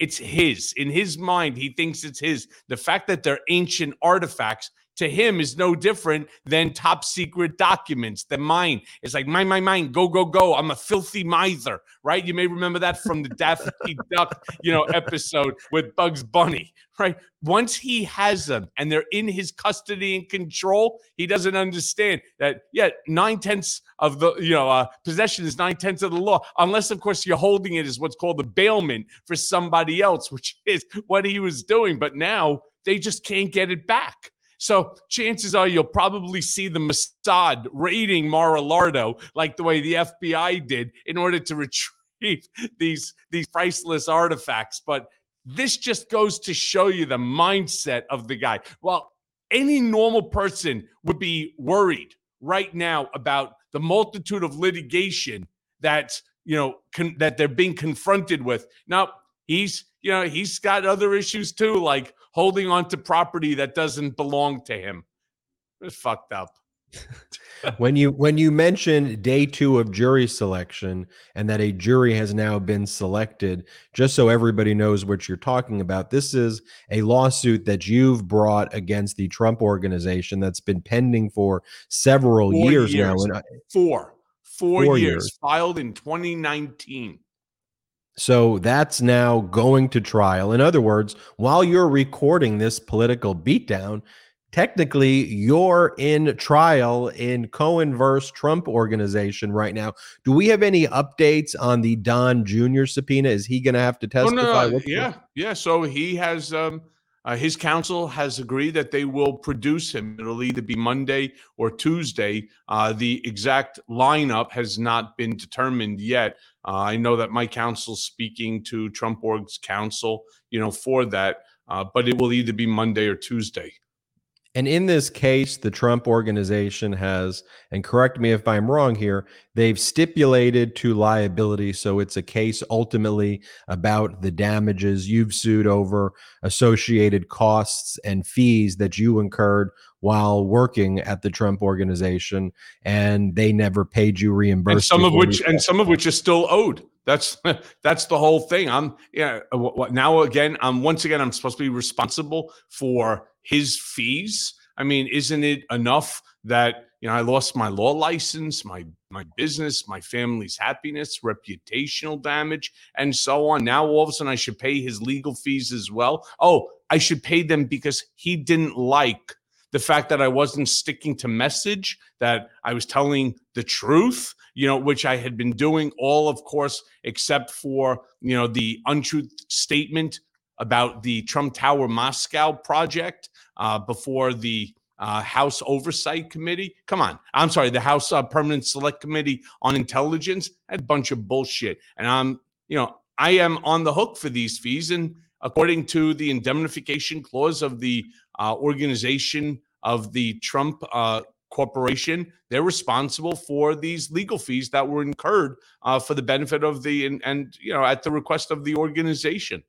Speaker 3: it's his. In his mind, he thinks it's his. The fact that they're ancient artifacts to him is no different than top secret documents than mine. It's like mine, mine, mine, go, go, go. I'm a filthy miser, right? You may remember that from the Daffy *laughs* Duck, you know, episode with Bugs Bunny, right? Once he has them and they're in his custody and control, he doesn't understand that. Yeah, nine tenths of the you know uh, possession is nine tenths of the law, unless of course you're holding it as what's called the bailment for somebody else, which is what he was doing. But now they just can't get it back. So chances are you'll probably see the Mossad raiding Mar-a-Lardo like the way the FBI did in order to *laughs* retrieve these these priceless artifacts. But this just goes to show you the mindset of the guy. Well, any normal person would be worried right now about the multitude of litigation that's you know con- that they're being confronted with. Now he's you know he's got other issues too, like holding on to property that doesn't belong to him. It's fucked up. *laughs*
Speaker 1: when you when you mention day two of jury selection and that a jury has now been selected just so everybody knows what you're talking about this is a lawsuit that you've brought against the trump organization that's been pending for several years, years, now and
Speaker 3: four. Four, four years, years. Filed in 2019
Speaker 1: so that's now going to trial. In other words, while you're recording this political beatdown, technically you're in trial in Cohen versus Trump organization right now. Do we have any updates on the Don Jr. subpoena? Is he going to have to testify?
Speaker 3: Oh, no, yeah, yeah. So he has um, uh, his counsel has agreed that they will produce him. It'll either be Monday or Tuesday. Uh, the exact lineup has not been determined yet. Uh, I know that my counsel speaking to Trump Org's counsel, you know, for that, uh, but it will either be Monday or Tuesday.
Speaker 1: And in this case, the Trump organization has, and correct me if I'm wrong here, they've stipulated to liability. So it's a case ultimately about the damages you've sued over, associated costs and fees that you incurred while working at the Trump organization, and they never paid you reimbursement.
Speaker 3: And some of which, and some of which is still owed. That's *laughs* that's the whole thing. I'm yeah. Now again, I'm once again I'm supposed to be responsible for his fees. I mean, isn't it enough that you know I lost my law license, my my business, my family's happiness, reputational damage, and so on. Now all of a sudden I should pay his legal fees as well. Oh, I should pay them because he didn't like the fact that I wasn't sticking to message, that I was telling the truth, you know, which I had been doing all, of course, except for, you know, the untruth statement about the Trump Tower Moscow project uh, before the uh, House Oversight Committee. Come on. I'm sorry, the House uh, Permanent Select Committee on Intelligence. A bunch of bullshit. And I'm, you know, I am on the hook for these fees. And according to the indemnification clause of the uh, organization of the Trump uh, corporation, they're responsible for these legal fees that were incurred uh, for the benefit of the and, and you know at the request of the organization.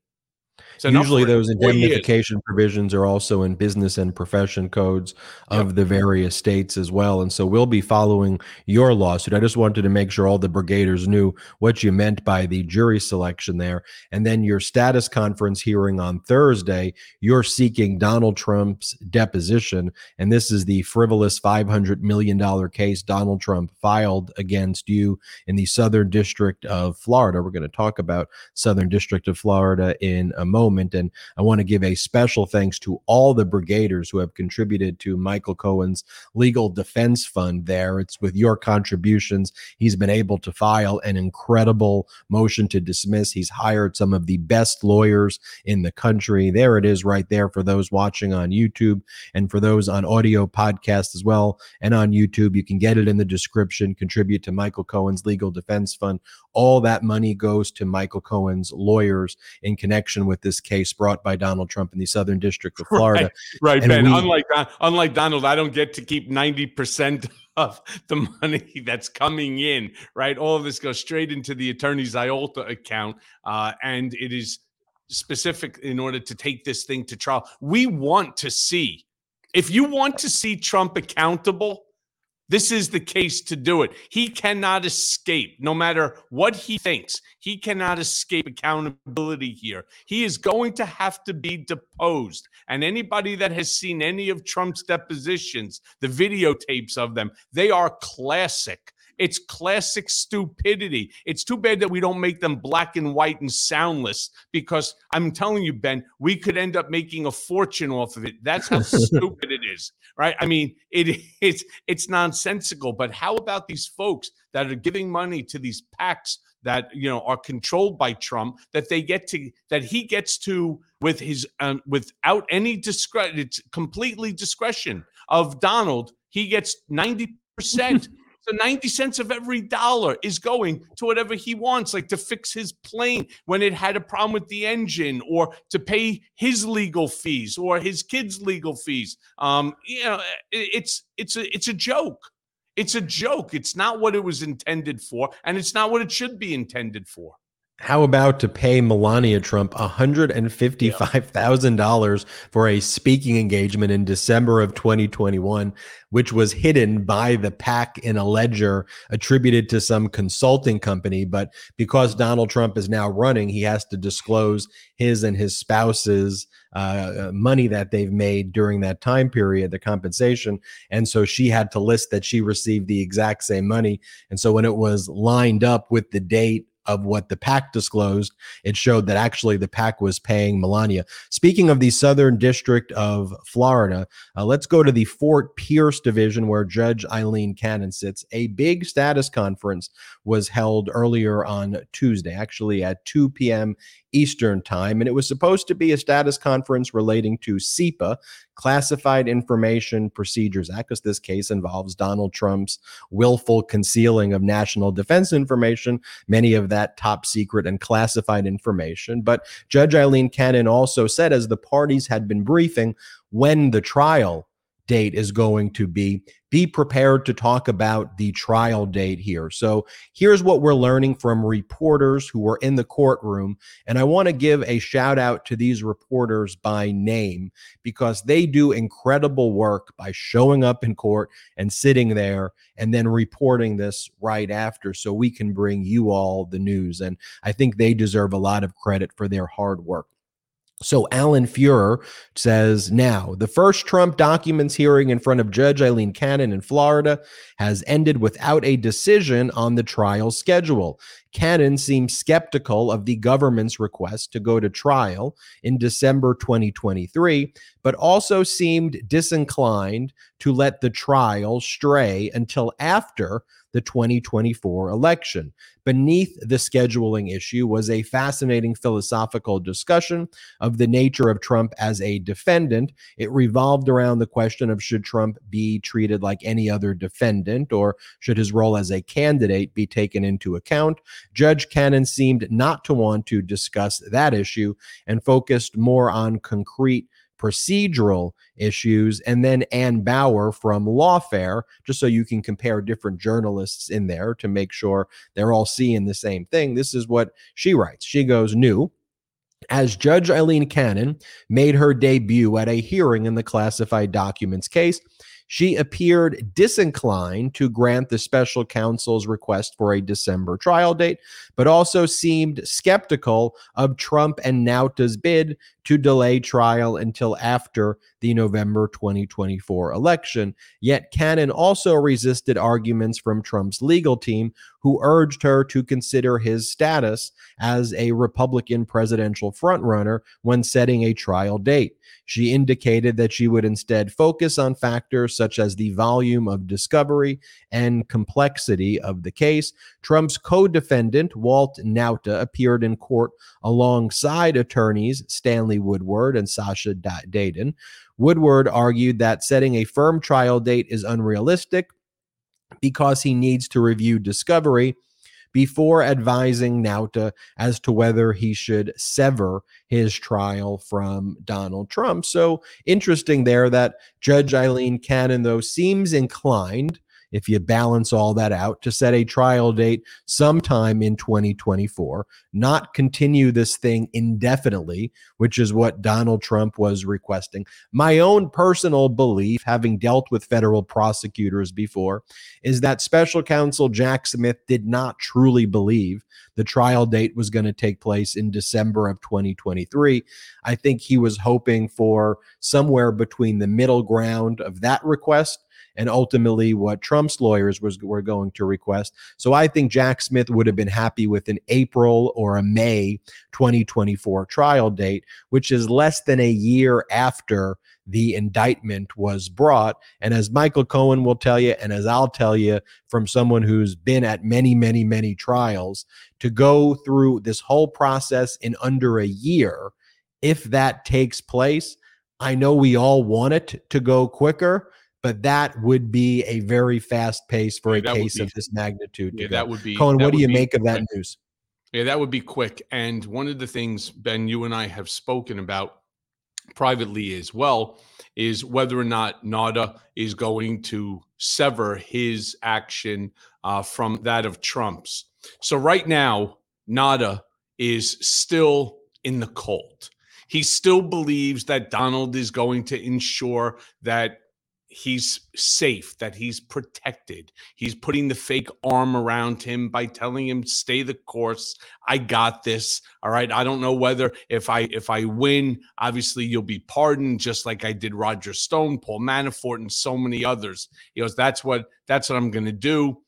Speaker 1: So Usually, those indemnification provisions are also in business and profession codes of yep. the various states as well. And so we'll be following your lawsuit. I just wanted to make sure all the brigaders knew what you meant by the jury selection there. And then your status conference hearing on Thursday, you're seeking Donald Trump's deposition. And this is the frivolous $500 million case Donald Trump filed against you in the Southern District of Florida. We're going to talk about Southern District of Florida in a moment. And I want to give a special thanks to all the brigaders who have contributed to Michael Cohen's legal defense fund there. It's with your contributions, he's been able to file an incredible motion to dismiss. He's hired some of the best lawyers in the country. There it is right there for those watching on YouTube and for those on audio podcast as well. And on YouTube, you can get it in the description, contribute to Michael Cohen's legal defense fund. All that money goes to Michael Cohen's lawyers in connection with this this case brought by Donald Trump in the Southern District of *laughs* Florida.
Speaker 3: Right, right Ben. We, unlike unlike Donald, I don't get to keep ninety percent *laughs* of the money that's coming in. Right, all of this goes straight into the attorney's IOLTA account, uh, and it is specific in order to take this thing to trial. We want to see if you want to see Trump accountable this is the case to do it. He cannot escape, no matter what he thinks. He cannot escape accountability here. He is going to have to be deposed. And anybody that has seen any of Trump's depositions, the videotapes of them, they are classic. It's classic stupidity. It's too bad that we don't make them black and white and soundless because I'm telling you, Ben, we could end up making a fortune off of it. That's how *laughs* stupid it is, right? I mean, it, it's it's nonsensical. But how about these folks that are giving money to these PACs that you know are controlled by Trump that they get to that he gets to with his um, without any discretion it's completely discretion of Donald he gets 90% So 90 cents of every dollar is going to whatever he wants, like to fix his plane when it had a problem with the engine, or to pay his legal fees or his kids' legal fees. Um, you know, it's it's a it's a joke. It's a joke. It's not what it was intended for, and it's not what it should be intended for.
Speaker 1: How about to pay Melania Trump $155,000 for a speaking engagement in December of 2021, which was hidden by the PAC in a ledger attributed to some consulting company? But because Donald Trump is now running, he has to disclose his and his spouse's uh, money that they've made during that time period, the compensation. And so she had to list that she received the exact same money. And so when it was lined up with the date of what the PAC disclosed, it showed that actually the PAC was paying Melania. Speaking of the Southern District of Florida, uh, let's go to the Fort Pierce division where Judge Eileen Cannon sits. A big status conference was held earlier on Tuesday, actually at 2 p.m. Eastern Time. And it was supposed to be a status conference relating to CIPA, Classified Information Procedures Act, because this case involves Donald Trump's willful concealing of national defense information, many of that top secret and classified information. But Judge Eileen Cannon also said, as the parties had been briefing, when the trial date is going to be. Be prepared to talk about the trial date here. So, here's what we're learning from reporters who were in the courtroom. And I want to give a shout out to these reporters by name because they do incredible work by showing up in court and sitting there and then reporting this right after so we can bring you all the news. And I think they deserve a lot of credit for their hard work. So Alan Feuer says now the first Trump documents hearing in front of Judge Eileen Cannon in Florida has ended without a decision on the trial schedule. Cannon seems skeptical of the government's request to go to trial in December 2023, but also seemed disinclined to let the trial stray until after the 2024 election. Beneath the scheduling issue was a fascinating philosophical discussion of the nature of Trump as a defendant. It revolved around the question of should Trump be treated like any other defendant or should his role as a candidate be taken into account. Judge Cannon seemed not to want to discuss that issue and focused more on concrete procedural issues, and then Ann Bower from Lawfare, just so you can compare different journalists in there to make sure they're all seeing the same thing. This is what she writes. She goes, New. As Judge Eileen Cannon made her debut at a hearing in the classified documents case, she appeared disinclined to grant the special counsel's request for a December trial date, but also seemed skeptical of Trump and Nauta's bid to delay trial until after the November 2024 election. Yet Cannon also resisted arguments from Trump's legal team, who urged her to consider his status as a Republican presidential frontrunner when setting a trial date. She indicated that she would instead focus on factors such as the volume of discovery and complexity of the case. Trump's co defendant, Walt Nauta, appeared in court alongside attorneys Stanley Woodward and Sasha Dadan. Woodward argued that setting a firm trial date is unrealistic because he needs to review discovery before advising Nauta as to whether he should sever his trial from Donald Trump. So interesting there that Judge Eileen Cannon, though, seems inclined if you balance all that out, to set a trial date sometime in 2024, not continue this thing indefinitely, which is what Donald Trump was requesting. My own personal belief, having dealt with federal prosecutors before, is that special counsel Jack Smith did not truly believe the trial date was going to take place in December of 2023. I think he was hoping for somewhere between the middle ground of that request and ultimately what Trump's lawyers was were going to request. So I think Jack Smith would have been happy with an April or a May 2024 trial date, which is less than a year after the indictment was brought. And as Michael Cohen will tell you, and as I'll tell you from someone who's been at many, many, many trials, to go through this whole process in under a year, if that takes place, I know we all want it to go quicker, but that would be a very fast pace for yeah, a case be, of this magnitude.
Speaker 3: Yeah, that would be.
Speaker 1: Cohen, what do you make of that news?
Speaker 3: Yeah, that would be quick. And one of the things, Ben, you and I have spoken about privately as well is whether or not Nauta is going to sever his action uh, from that of Trump's. So right now, Nauta is still in the cold. He still believes that Donald is going to ensure that he's safe, that he's protected. He's putting the fake arm around him by telling him stay the course. I got this. All right. I don't know whether if I if I win, obviously you'll be pardoned just like I did Roger Stone, Paul Manafort and so many others. He goes that's what that's what I'm to do.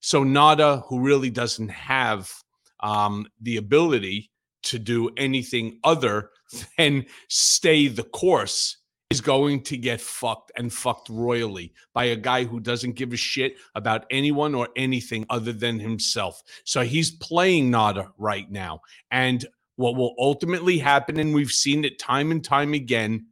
Speaker 3: So Nauta, who really doesn't have um the ability to do anything other *laughs* than stay the course is going to get fucked and fucked royally by a guy who doesn't give a shit about anyone or anything other than himself. So he's playing Nauta right now. And what will ultimately happen, and we've seen it time and time again,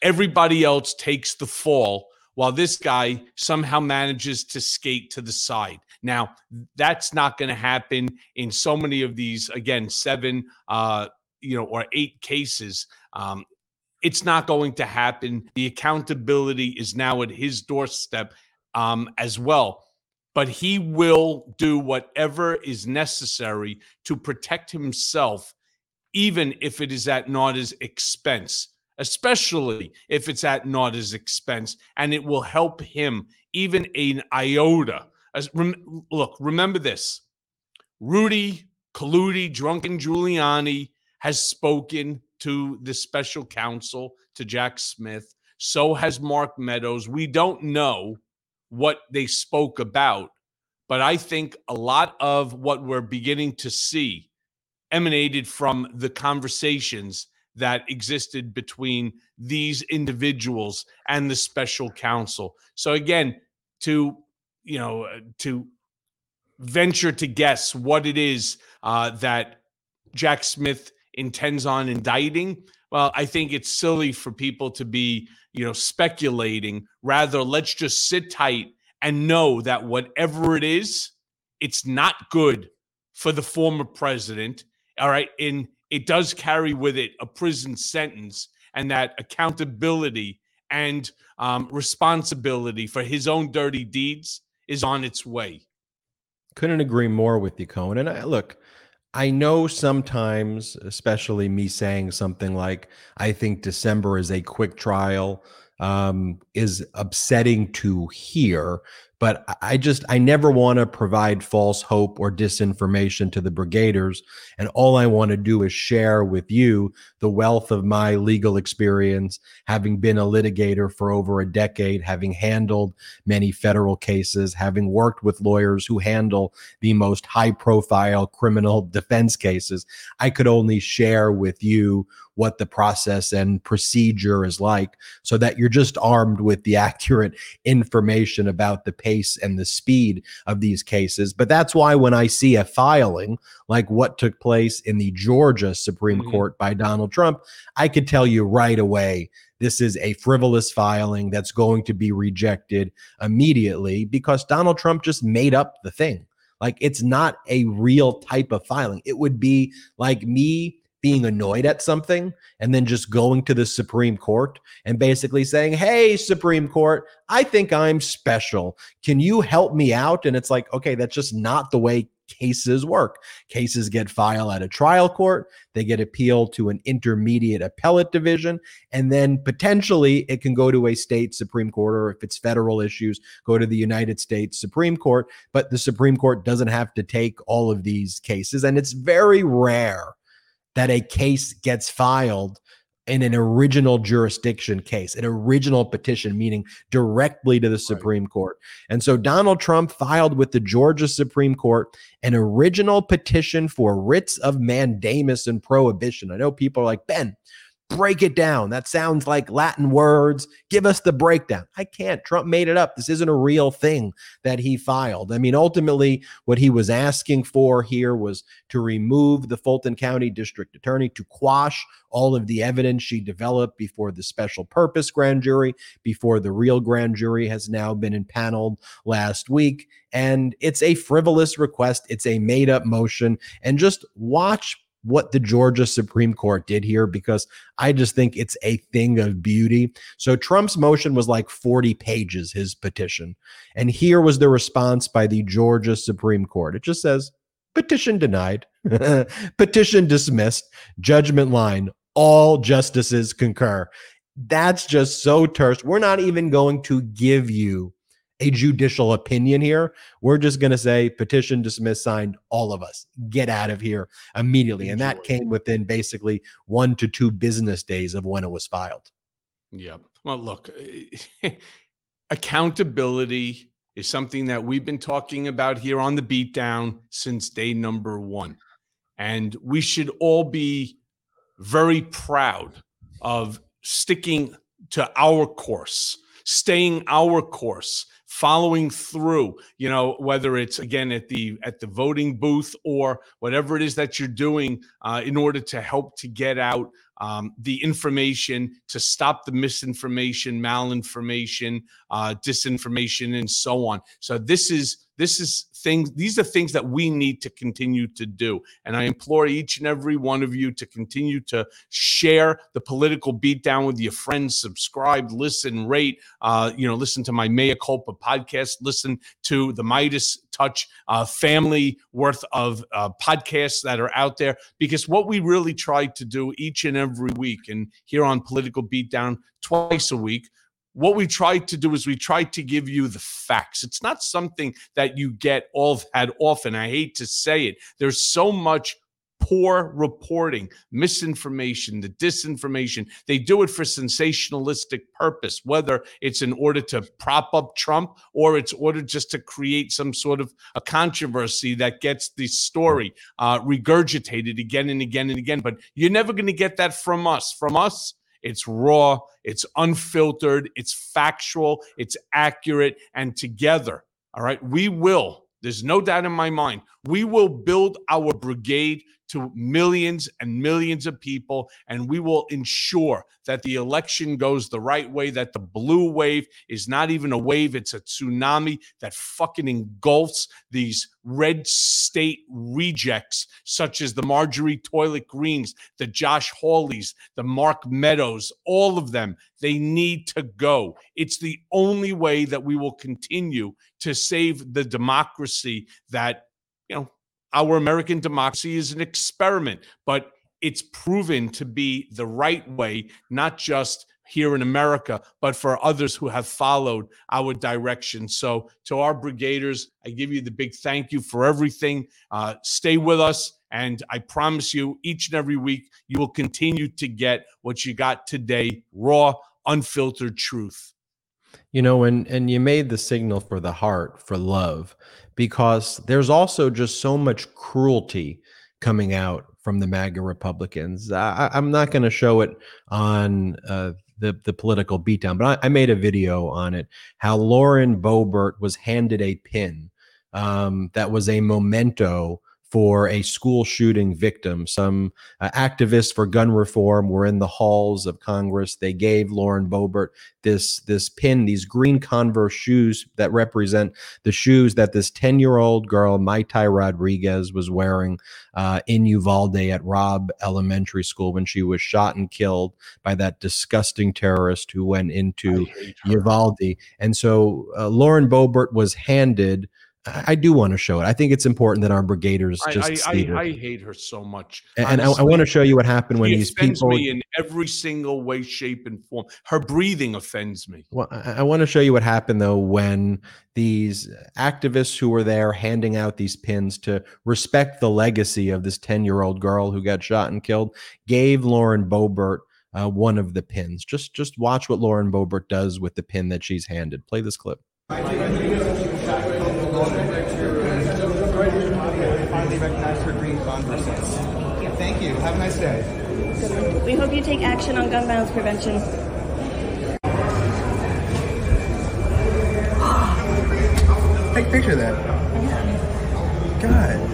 Speaker 3: everybody else takes the fall while this guy somehow manages to skate to the side. Now, that's not going to happen in so many of these, again, seven, uh, you know, or eight cases. Um, it's not going to happen. The accountability is now at his doorstep um, as well. But he will do whatever is necessary to protect himself, even if it is at Nauta's expense, especially if it's at Nauta's expense, and it will help him even an iota. As, rem, look, remember this Rudy Colludi, drunken Giuliani, has spoken to the special counsel, to Jack Smith. So has Mark Meadows. We don't know what they spoke about, but I think a lot of what we're beginning to see emanated from the conversations that existed between these individuals and the special counsel. So again, to you know, to venture to guess what it is uh, that Jack Smith intends on indicting, well, I think it's silly for people to be, you know, speculating. Rather, let's just sit tight and know that whatever it is, it's not good for the former president. All right. And it does carry with it a prison sentence and that accountability and um, responsibility for his own dirty deeds is on its way.
Speaker 1: Couldn't agree more with you, Cohen. And I, look, I know sometimes, especially me saying something like, I think December is a quick trial, um, is upsetting to hear but I just I never want to provide false hope or disinformation to the brigaders. And all I want to do is share with you the wealth of my legal experience having been a litigator for over a decade having handled many federal cases having worked with lawyers who handle the most high profile criminal *laughs* defense cases. I could only share with you what the process and procedure is like so that you're just armed with the *laughs* accurate information about the pace and the speed of these cases. But that's why when I see a filing like what took place in the Georgia Supreme mm-hmm. Court by Donald Trump, I could tell you right away this is a frivolous filing that's going to be rejected immediately because Donald Trump just made up the thing. Like it's not a real type of filing. It would be like me being annoyed at something and then just going to the Supreme Court and basically saying, Hey, Supreme Court, I think I'm special. Can you help me out? And it's like, okay, that's just not the way cases work. Cases get filed at a trial court, they get appealed to an intermediate appellate division, and then potentially it can go to a state Supreme Court, or if it's federal issues, go to the United States Supreme Court. But the Supreme Court doesn't have to take all of these cases, and it's very rare that a case gets filed in an original jurisdiction case, an original petition, meaning directly to the Supreme right. Court. And so Donald Trump filed with the Georgia Supreme Court an original petition for writs of mandamus and prohibition. I know people are like, Ben, break it down. That sounds like Latin words. Give us the breakdown. I can't. Trump made it up. This isn't a real thing that he filed. I mean, ultimately, what he was asking for here was to remove the Fulton County District Attorney to quash all of the evidence she developed before the special purpose grand jury, before the real grand jury has now been impaneled last week. And it's a frivolous request, it's a made up motion. And just watch what the Georgia Supreme Court did here because I just think it's a thing of beauty. So Trump's motion was like 40 pages, his petition. And here was the response by the Georgia Supreme Court. It just says petition denied, *laughs* petition dismissed, judgment line, all justices concur. That's just so terse. We're not even going to give you a judicial opinion here. We're just going to say petition dismiss signed all of us. Get out of here immediately. And that came within basically 1 to 2 business days of when it was filed.
Speaker 3: Yeah. Well, look, eh, *laughs* accountability is something that we've been talking about here on the beatdown since day number 1. And we should all be very proud of sticking to our course, staying our course, following through you know whether it's again at the at the voting booth or whatever it is that you're doing uh, in order to help to get out um, the information to stop the misinformation malinformation uh, disinformation and so on. So this is this is things these are things that we need to continue to do. And i implore each and every one of you to continue to share the political beatdown with your friends subscribe listen rate uh, you know listen to my mea culpa podcast listen to the Meidas touch uh, family worth of uh, podcasts that are out there because what we really try to do each and every week and here on political beatdown twice a week what we tried to do is we tried to give you the facts. It's not something that you get all that often. I hate to say it. There's so much poor reporting, misinformation, the disinformation. They do it for sensationalistic purpose, whether it's in order to prop up Trump or it's ordered just to create some sort of a controversy that gets the story uh, regurgitated again and again and again. But you're never going to get that from us. From us, it's raw, it's unfiltered, it's factual, it's accurate, and together, all right, we will, there's no doubt in my mind, we will build our brigade to millions and millions of people, and we will ensure that the election goes the right way, that the blue wave is not even a wave, it's a tsunami that fucking engulfs these red state rejects, such as the Marjorie Toilet Greens, the Josh Hawleys, the Mark Meadows, all of them. They need to go. It's the only way that we will continue to save the democracy that, you know, our American democracy is an experiment, but it's proven to be the right way, not just here in America, but for others who have followed our direction. So, to our brigaders, I give you the big thank you for everything. Uh, stay with us. And I promise you, each and every week, you will continue to get what you got today raw, unfiltered truth.
Speaker 1: You know, and and you made the signal for the heart for love because there's also just so much cruelty coming out from the MAGA Republicans. I, am not going to show it on uh, the the political beatdown, but I, I, made a video on it. How Lauren Boebert was handed a pin um, that was a memento for a school shooting victim. Some uh, activists for gun reform were in the halls of Congress. They gave Lauren Boebert this this pin, these green Converse shoes that represent the shoes that this 10 year old girl, Mayte Rodriguez, was wearing uh, in Uvalde at Robb Elementary School when she was shot and killed by that disgusting terrorist who went into Uvalde. And so uh, Lauren Boebert was handed I do want to show it. I think it's important that our brigaders just.
Speaker 3: I, I, I, I hate her so much,
Speaker 1: and, I, want to show you what happened when these people.
Speaker 3: me in every single way, shape, and form. Her breathing offends me.
Speaker 1: Well, I, want to show you what happened though when these activists who were there handing out these pins to respect the legacy of this ten-year-old girl who got shot and killed gave Lauren Boebert uh, one of the pins. Just, just watch what Lauren Boebert does with the pin that she's handed. Play this clip.
Speaker 9: Finally recognized her green converses. Thank you. Have a nice day.
Speaker 10: We hope you take action on gun violence prevention.
Speaker 9: Take a picture of that. God.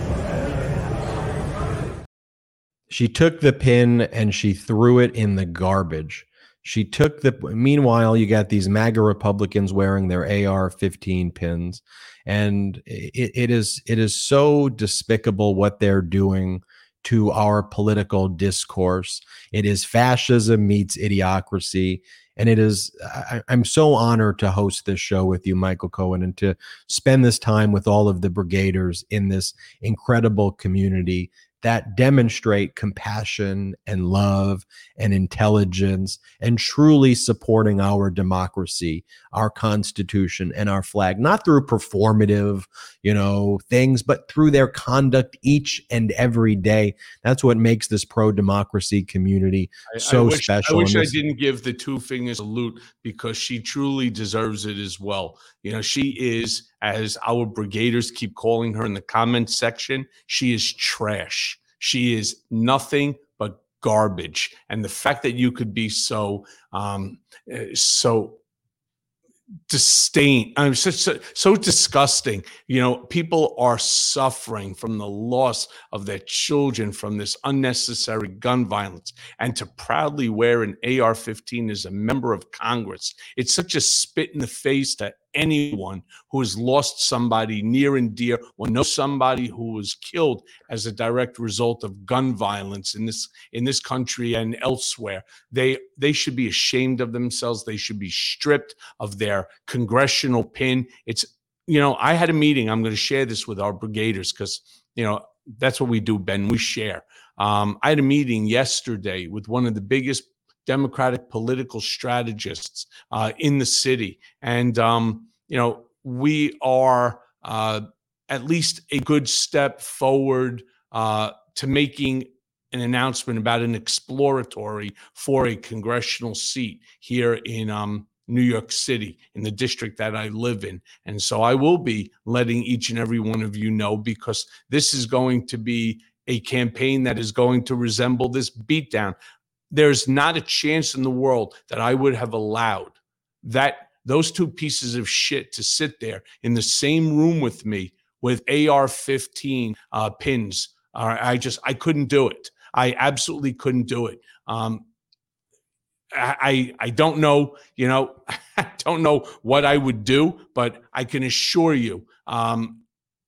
Speaker 1: She took the pin and she threw it in the garbage. She took the. Meanwhile, you got these MAGA Republicans wearing their AR-15 pins, and it, it is it is so despicable what they're doing to our political discourse. It is fascism meets idiocracy. And it is, I, am so honored to host this show with you, Michael Cohen, and to spend this time with all of the brigaders in this incredible community that demonstrate compassion and love and intelligence and truly supporting our democracy, our constitution and our flag, not through performative, you know, things, but through their conduct each and every day. That's what makes this pro democracy community so
Speaker 3: I wish,
Speaker 1: special.
Speaker 3: I wish I didn't give the two fingers salute because she truly deserves it as well. You know, she is, as our brigaders keep calling her in the comments section, she is trash. She is nothing but garbage. And the fact that you could be so, um, eh, so disdain i'm so, so, so disgusting you know people are suffering from the loss of their children from this unnecessary gun violence and to proudly wear an ar-15 as a member of congress it's such a spit in the face to anyone who has lost somebody near and dear or know somebody who was killed as a direct result of gun violence in this in this country and elsewhere. They they should be ashamed of themselves. They should be stripped of their congressional pin. It's you know i had a meeting i'm going to share this with our brigaders because you know that's what we do ben we share. Um, i had a meeting yesterday with one of the biggest Democratic political strategists uh, in the city. And, um, you know, we are uh, at least a good step forward uh, to making an announcement about an exploratory for a congressional seat here in um, New York City, in the district that I live in. And so I will be letting each and every one of you know because this is going to be a campaign that is going to resemble this beatdown there's not a chance in the world that I would have allowed that those two pieces of shit to sit there in the same room with me with AR-15 uh, pins. Uh, I just I couldn't do it. I absolutely couldn't do it. Um, I I don't know, you know, *laughs* I don't know what I would do, but I can assure you, um,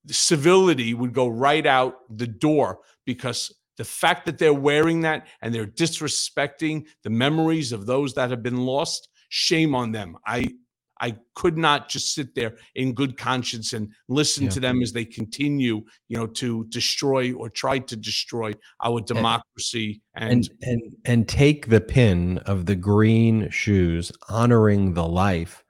Speaker 3: civility would go right out the door because the fact that they're wearing that and they're disrespecting the memories of those that have been lost, shame on them. I I could not just sit there in good conscience and listen yeah. to them as they continue, you know, to destroy or try to destroy our democracy
Speaker 1: and and and, and take the pin of the green shoes honoring the life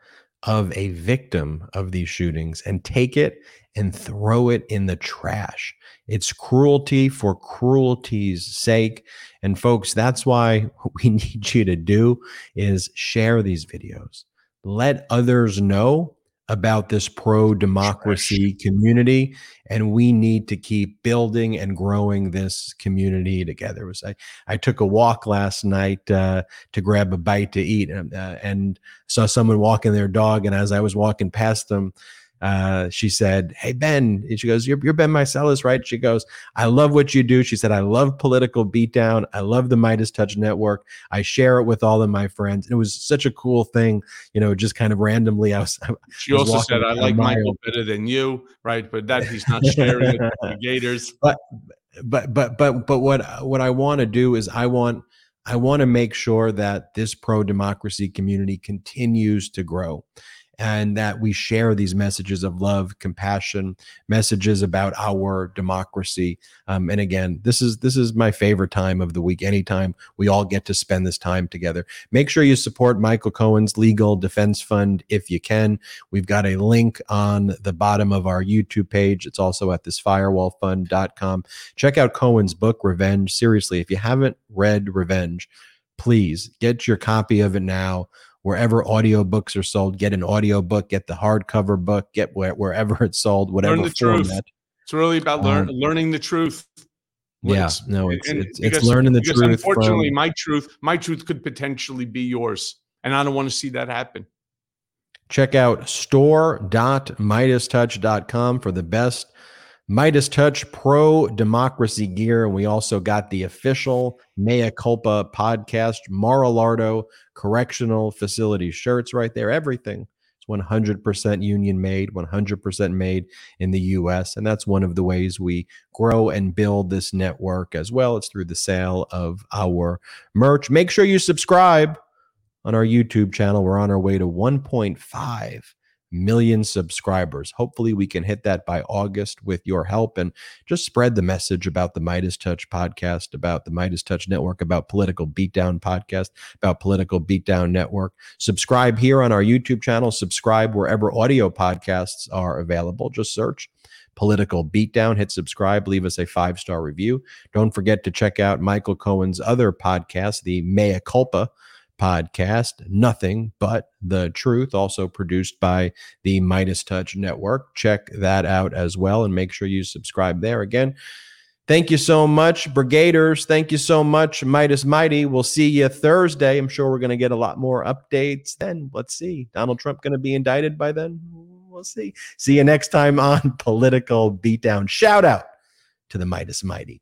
Speaker 1: of a victim of these shootings and take it and throw it in the trash. It's cruelty for cruelty's sake. And folks, that's why *laughs* what we need you to do is share these videos. Let others know about this pro democracy community and we need to keep building and growing this community together. Was I, I took a walk last night uh, to grab a bite to eat and, uh, and saw someone walking their dog and as i was walking past them uh, she said, Hey, Ben, and she goes, you're, you're Ben Meiselas, right? She goes, I love what you do. She said, I love political beatdown. I love the MeidasTouch network. I share it with all of my friends. And it was such a cool thing, you know, just kind of randomly. I was, *laughs*
Speaker 3: she was also said, I like Michael better than you, right? But that he's not *laughs* sharing it with the Gators.
Speaker 1: But, but, but, but, but what, what I want to do is I want, I want to make sure that this pro democracy community continues to grow and that we share these messages of love, compassion, messages about our democracy. Um, and again, this is this is my favorite time of the week. Anytime we all get to spend this time together. Make sure you support Michael Cohen's Legal Defense Fund if you can. We've got a link on the bottom of our YouTube page. It's also at thisfirewallfund.com. Check out Cohen's book, Revenge. Seriously, if you haven't read Revenge, please get your copy of it now wherever audiobooks are sold. Get an audiobook, get the hardcover book, get where, wherever it's sold, whatever
Speaker 3: Learn the
Speaker 1: format.
Speaker 3: Truth. It's really about learn, um, learning the truth.
Speaker 1: Yeah, it's, no, it's it's, because, it's learning the truth.
Speaker 3: Unfortunately,
Speaker 1: from,
Speaker 3: my truth, my truth could potentially be yours, and I don't want to see that happen.
Speaker 1: Check out store.meidastouch.com for the best MeidasTouch Pro Democracy gear. And we also got the official Mea Culpa podcast, Mar-a-Lardo Correctional Facility shirts right there. Everything It's 100% union made, 100% made in the US. And that's one of the ways we grow and build this network as well. It's through the sale of our merch. Make sure you subscribe on our YouTube channel. We're on our way to 1.5 million subscribers. Hopefully, we can hit that by August with your help and just spread the message about the MeidasTouch podcast, about the MeidasTouch Network, about Political Beatdown podcast, about Political Beatdown Network. Subscribe here on our YouTube channel, subscribe wherever audio podcasts are available. Just search Political Beatdown, hit subscribe, leave us a five star review. Don't forget to check out Michael Cohen's other podcast, the Mea Culpa podcast, Nothing But the Truth, also produced by the MeidasTouch Network. Check that out as well and make sure you subscribe there. Again, thank you so much, Brigaders. Thank you so much, Meidas Mighty. We'll see you Thursday. I'm sure we're going to get a lot more updates then. Let's see. Donald Trump going to be indicted by then? We'll see. See you next time on Political Beatdown. Shout out to the Meidas Mighty.